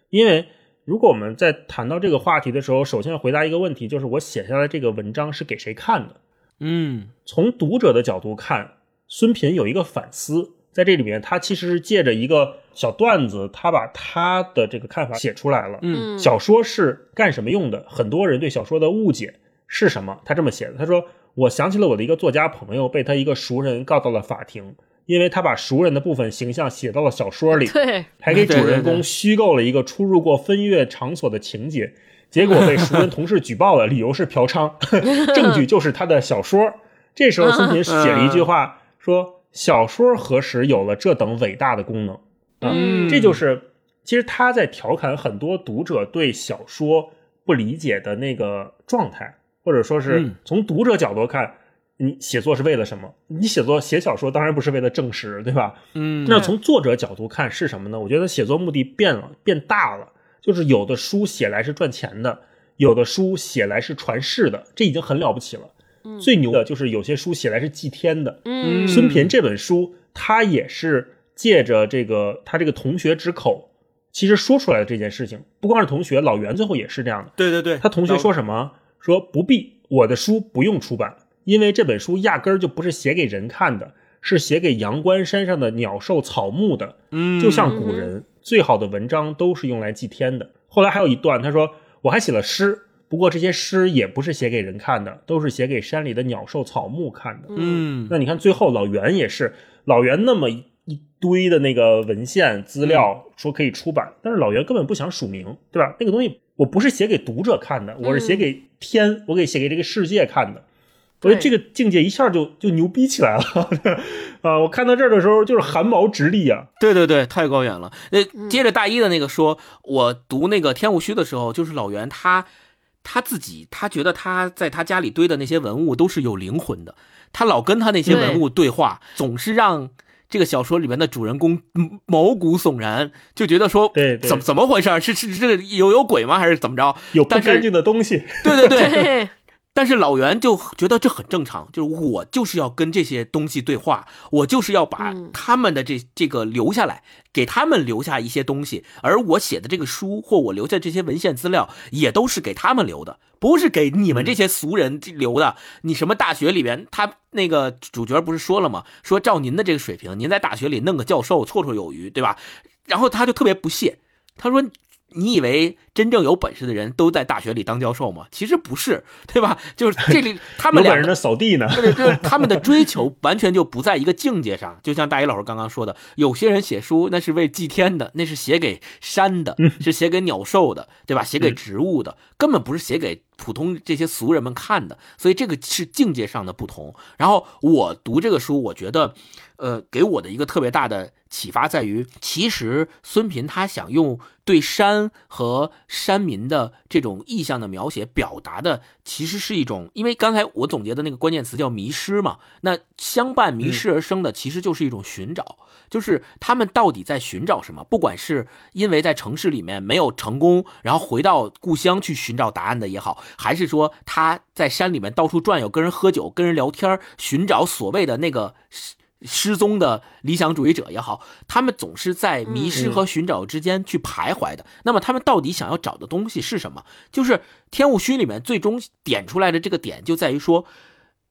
因为如果我们在谈到这个话题的时候，首先要回答一个问题，就是我写下来这个文章是给谁看的？嗯从读者的角度看，孙平有一个反思，在这里面他其实是借着一个小段子，他把他的这个看法写出来了。嗯嗯，小说是干什么用的？很多人对小说的误解是什么？他这么写的，他说：“我想起了我的一个作家朋友，被他一个熟人告到了法庭，因为他把熟人的部分形象写到了小说里，对，还给主人公虚构了一个出入过分乐场所的情节，结果被熟人同事举报了，理由是嫖娼，证据就是他的小说。这时候孙平写了一句话，说：“小说何时有了这等伟大的功能？”嗯这就是其实他在调侃很多读者对小说不理解的那个状态，或者说是嗯从读者角度看，你写作是为了什么？你写作写小说当然不是为了证实，对吧？嗯那从作者角度看是什么呢？我觉得写作目的变了，变大了。就是有的书写来是赚钱的，有的书写来是传世的，这已经很了不起了。嗯最牛的就是有些书写来是祭天的。嗯孙平这本书，他也是借着这个他这个同学之口，其实说出来的这件事情，不光是同学，老袁最后也是这样的。对对对，他同学说什么？说不必，我的书不用出版，因为这本书压根儿就不是写给人看的，是写给阳关山上的鸟兽草木的。嗯，就像古人最好的文章都是用来祭天的。后来还有一段，他说我还写了诗，不过这些诗也不是写给人看的，都是写给山里的鸟兽草木看的。嗯那你看最后老袁也是，老袁那么一一堆的那个文献资料说可以出版，但是老袁根本不想署名，对吧？那个东西我不是写给读者看的，我是写给天，我给写给这个世界看的。我觉得这个境界一下就就牛逼起来了 啊！我看到这儿的时候就是汗毛直立啊。对对对，太高远了。那接着大一的那个说，我读那个《天物虚》的时候，就是老袁他他自己，他觉得他在他家里堆的那些文物都是有灵魂的，他老跟他那些文物对话，总是让。这个小说里面的主人公嗯毛骨悚然，就觉得说，对对怎怎么回事？是是是有有鬼吗？还是怎么着？有不干净的东西，对对对，对，但是老袁就觉得这很正常，就是我就是要跟这些东西对话，我就是要把嗯他们的这这个留下来，给他们留下一些东西，而我写的这个书或我留下这些文献资料，也都是给他们留的，不是给你们这些俗人留的。你什么大学里边，他那个主角不是说了吗？说照您的这个水平，您在大学里弄个教授绰绰有余，对吧？然后他就特别不屑，他说。你以为真正有本事的人都在大学里当教授吗？其实不是，对吧？就是这里 他们两个有本事的扫地呢。对，就是他们的 追求完全就不在一个境界上。就像大一老师刚刚说的，有些人写书那是为祭天的，那是写给山的，是写给鸟兽的，对吧？写给植物的，根本不是写给普通这些俗人们看的。所以这个是境界上的不同。然后我读这个书，我觉得，呃，给我的一个特别大的启发在于，其实孙平他想用对山和山民的这种意象的描写，表达的其实是一种，因为刚才我总结的那个关键词叫迷失嘛，那相伴迷失而生的，其实就是一种寻找，就是他们到底在寻找什么？不管是因为在城市里面没有成功，然后回到故乡去寻找答案的也好，还是说他在山里面到处转悠，跟人喝酒，跟人聊天，寻找所谓的那个。失踪的理想主义者也好，他们总是在迷失和寻找之间去徘徊的。那么，他们到底想要找的东西是什么？就是《天雾虚》里面最终点出来的这个点，就在于说，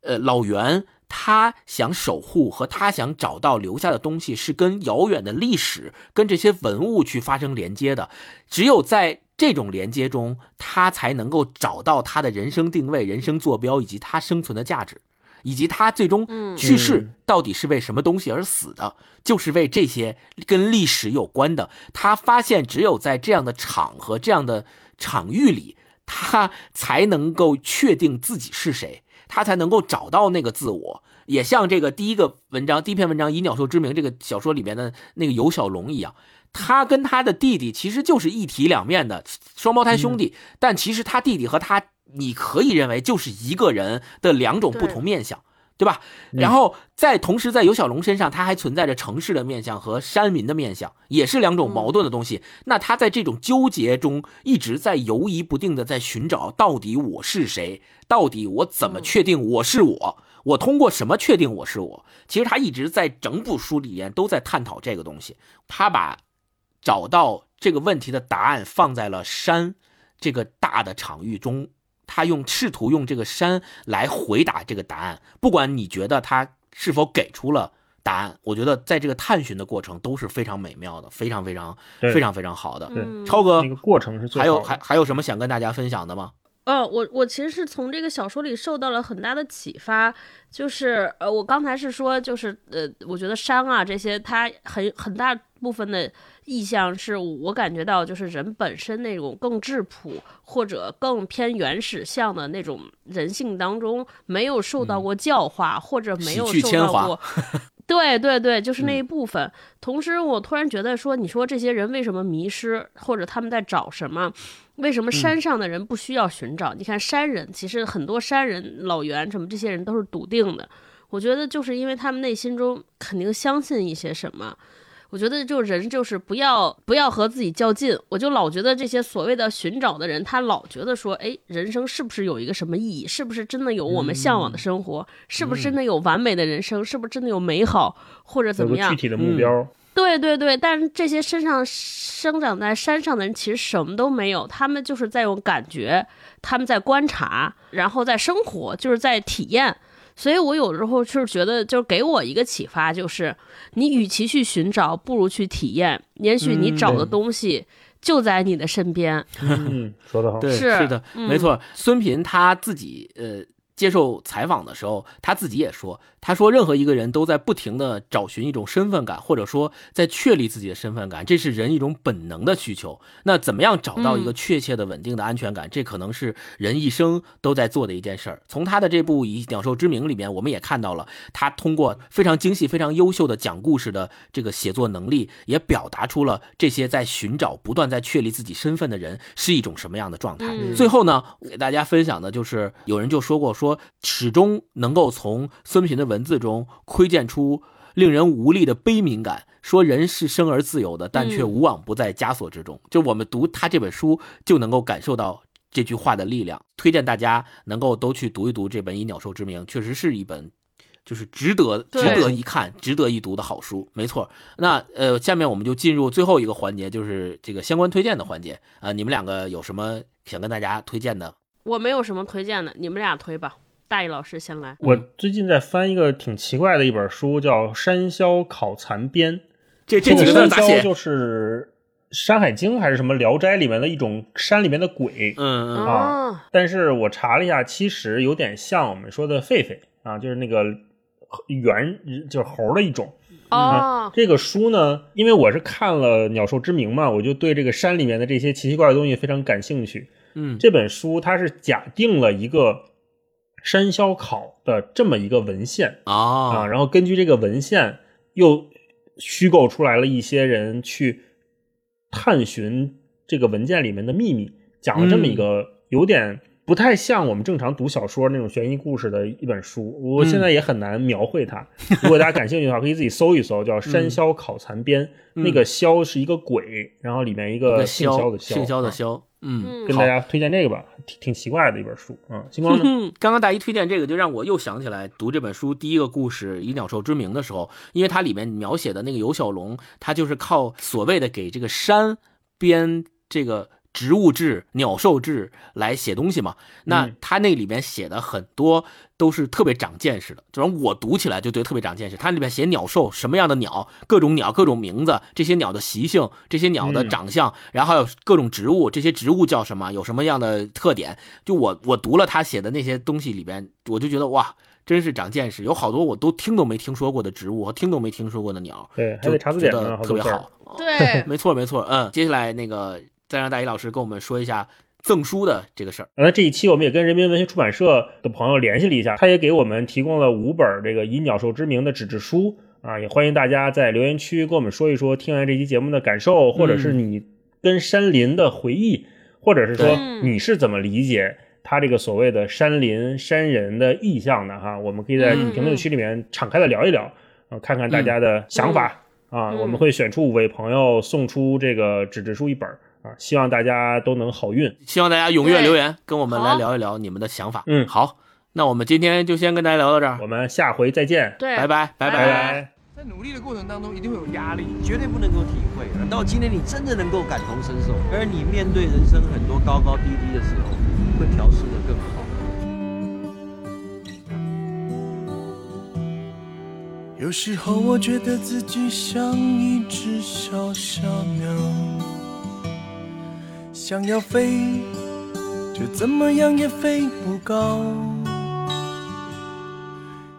呃，老袁他想守护和他想找到留下的东西，是跟遥远的历史、跟这些文物去发生连接的。只有在这种连接中，他才能够找到他的人生定位、人生坐标以及他生存的价值。以及他最终去世到底是为什么东西而死的，就是为这些跟历史有关的。他发现只有在这样的场合、这样的场域里，他才能够确定自己是谁，他才能够找到那个自我。也像这个第一个文章、第一篇文章《以鸟兽之名》这个小说里面的那个游小龙一样，他跟他的弟弟其实就是一体两面的双胞胎兄弟，但其实他弟弟和他。你可以认为就是一个人的两种不同面相，对吧？然后在同时，在尤小龙身上，他还存在着城市的面相和山民的面相，也是两种矛盾的东西。那他在这种纠结中一直在犹疑不定的在寻找，到底我是谁？到底我怎么确定我是我？我通过什么确定我是我？其实他一直在整部书里面都在探讨这个东西。他把找到这个问题的答案放在了山这个大的场域中。他用试图用这个山来回答这个答案，不管你觉得他是否给出了答案，我觉得在这个探寻的过程都是非常美妙的，非常非常非常非常好的。超哥，那个过程是最还有还还有什么想跟大家分享的吗？呃，我我其实是从这个小说里受到了很大的启发，就是呃，我刚才是说，就是呃，我觉得山啊这些，它很很大部分的。意象是我感觉到，就是人本身那种更质朴或者更偏原始向的那种人性当中，没有受到过教化，或者没有受到过。对对对，就是那一部分。同时，我突然觉得说，你说这些人为什么迷失，或者他们在找什么？为什么山上的人不需要寻找？你看山人，其实很多山人、老袁什么这些人都是笃定的。我觉得就是因为他们内心中肯定相信一些什么。我觉得就人就是不要不要和自己较劲，我就老觉得这些所谓的寻找的人，他老觉得说，哎，人生是不是有一个什么意义？是不是真的有我们向往的生活？是不是真的有完美的人生？是不是真的有美好或者怎么样？具体的目标。对对对，但是这些身上生长在山上的人其实什么都没有，他们就是在用感觉，他们在观察，然后在生活，就是在体验。所以，我有时候就是觉得，就是给我一个启发，就是你与其去寻找，不如去体验。也许你找的东西就在你的身边。嗯，说得好，是是的，没错。孙平他自己呃接受采访的时候，他自己也说。他说：“任何一个人都在不停的找寻一种身份感，或者说在确立自己的身份感，这是人一种本能的需求。那怎么样找到一个确切的、稳定的安全感？这可能是人一生都在做的一件事儿。从他的这部《以鸟兽之名》里面，我们也看到了他通过非常精细、非常优秀的讲故事的这个写作能力，也表达出了这些在寻找、不断在确立自己身份的人是一种什么样的状态。最后呢，给大家分享的就是，有人就说过，说始终能够从孙平的文。”文字中窥见出令人无力的悲悯感，说人是生而自由的，但却无往不在枷锁之中。就我们读他这本书，就能够感受到这句话的力量。推荐大家能够都去读一读这本《以鸟兽之名》，确实是一本就是值得值得一看、值得一读的好书。没错。那呃，下面我们就进入最后一个环节，就是这个相关推荐的环节啊。你们两个有什么想跟大家推荐的？我没有什么推荐的，你们俩推吧。大一老师先来。我最近在翻一个挺奇怪的一本书，叫《山魈考残编》。这这几个字咋写？就是《山海经》还是什么《聊斋》里面的一种山里面的鬼。嗯嗯啊。但是我查了一下，其实有点像我们说的狒狒啊，就是那个猿，就是猴的一种。啊。这个书呢，因为我是看了《鸟兽之名》嘛，我就对这个山里面的这些奇奇怪怪的东西非常感兴趣。嗯。这本书它是假定了一个。山魈考的这么一个文献啊，然后根据这个文献又虚构出来了一些人去探寻这个文件里面的秘密，讲了这么一个有点不太像我们正常读小说那种悬疑故事的一本书。我现在也很难描绘它。如果大家感兴趣的话，可以自己搜一搜，叫《山魈考残编》。那个魈是一个鬼，然后里面一个姓萧的姓萧的萧。嗯，跟大家推荐这个吧，挺挺奇怪的一本书。嗯，星光呢？刚刚大一推荐这个，就让我又想起来读这本书第一个故事《以鸟兽之名》的时候，因为它里面描写的那个游小龙，他就是靠所谓的给这个山编这个。植物志、鸟兽志来写东西嘛？那他那里面写的很多都是特别长见识的，就让我读起来就觉得特别长见识。它里面写鸟兽什么样的鸟，各种鸟、各种名字，这些鸟的习性，这些鸟的长相，然后还有各种植物，这些植物叫什么，有什么样的特点？就我我读了他写的那些东西里边，我就觉得哇，真是长见识。有好多我都听都没听说过的植物和听都没听说过的鸟，对，还得查字典，特别好。对，没错没错。嗯，接下来那个。再让大一老师跟我们说一下赠书的这个事儿。那这一期我们也跟人民文学出版社的朋友联系了一下，他也给我们提供了五本这个以鸟兽之名的纸质书啊，也欢迎大家在留言区跟我们说一说听完这期节目的感受，或者是你跟山林的回忆，或者是说你是怎么理解他这个所谓的山林山人的意象的哈。我们可以在评论区里面敞开的聊一聊啊，看看大家的想法啊。我们会选出五位朋友送出这个纸质书一本。啊，希望大家都能好运，希望大家踊跃留言，跟我们来聊一聊你们的想法。嗯，好，那我们今天就先跟大家聊到这儿，我们下回再见。对，拜拜，拜拜。在努力的过程当中，一定会有压力，绝对不能够体会。等到今天你真的能够感同身受，而你面对人生很多高高低低的时候，会调试的更好。有时候我觉得自己像一只小小鸟。想要飞，却怎么样也飞不高。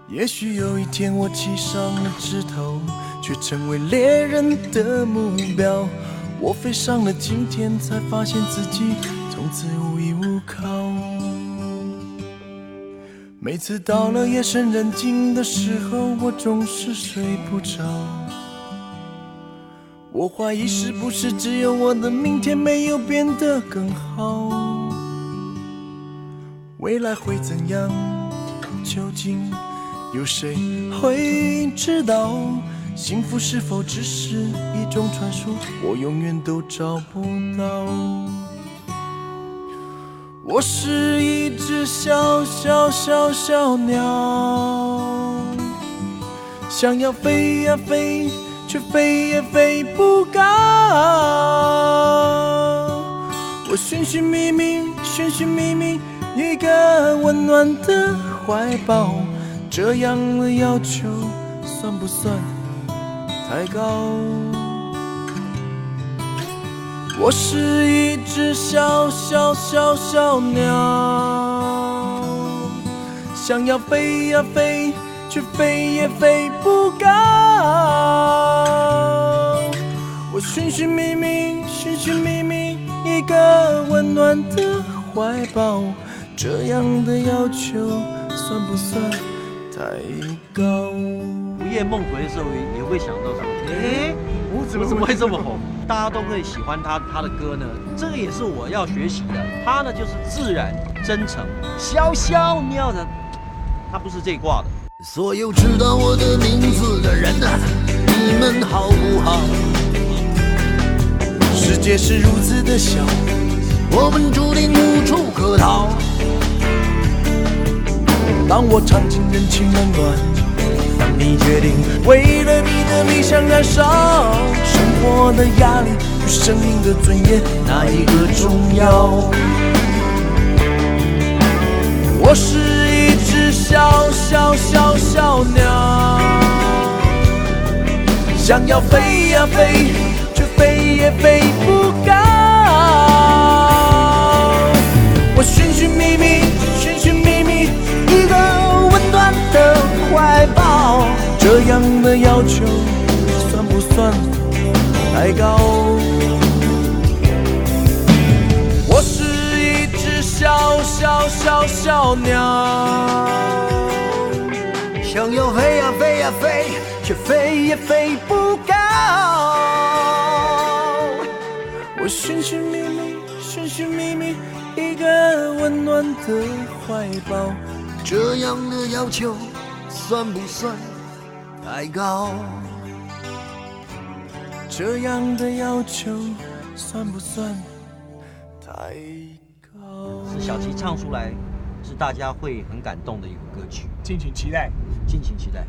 也许有一天我栖上了枝头，却成为猎人的目标。我飞上了青天，才发现自己从此无依无靠。每次到了夜深人静的时候，我总是睡不着。我怀疑是不是只有我的明天没有变得更好？未来会怎样？究竟有谁会知道？幸福是否只是一种传说？我永远都找不到。我是一只小小小小鸟，想要飞呀飞。却飞也飞不高。我寻寻觅觅，寻寻觅觅一个温暖的怀抱，这样的要求算不算太高？我是一只小小小小鸟，想要飞呀飞。却飞也飞不高。我寻寻觅觅，寻寻觅觅一个温暖的怀抱，这样的要求算不算太高？午夜梦回的时候也会想到什么，哎，我怎么怎么会这么红？大家都会喜欢他他的歌呢？这个也是我要学习的。他呢就是自然真诚，小小鸟的，他不是这挂的。所有知道我的名字的人啊，你们好不好？世界是如此的小，我们注定无处可逃。当我尝尽人情冷暖，当你决定为了你的理想燃烧，生活的压力与生命的尊严，哪一个重要？我是。小小小小鸟，想要飞呀飞，却飞也飞不高。我寻寻觅觅，寻寻觅觅一个温暖的怀抱，这样的要求算不算太高？小小小鸟想要飞呀飞呀飞却飞也飞不高。我寻寻觅觅寻寻觅觅一个温暖的怀抱。这样的要求算不算太高？这样的要求算不算太是小齐唱出来，是大家会很感动的一个歌曲，敬请期待。敬请期待。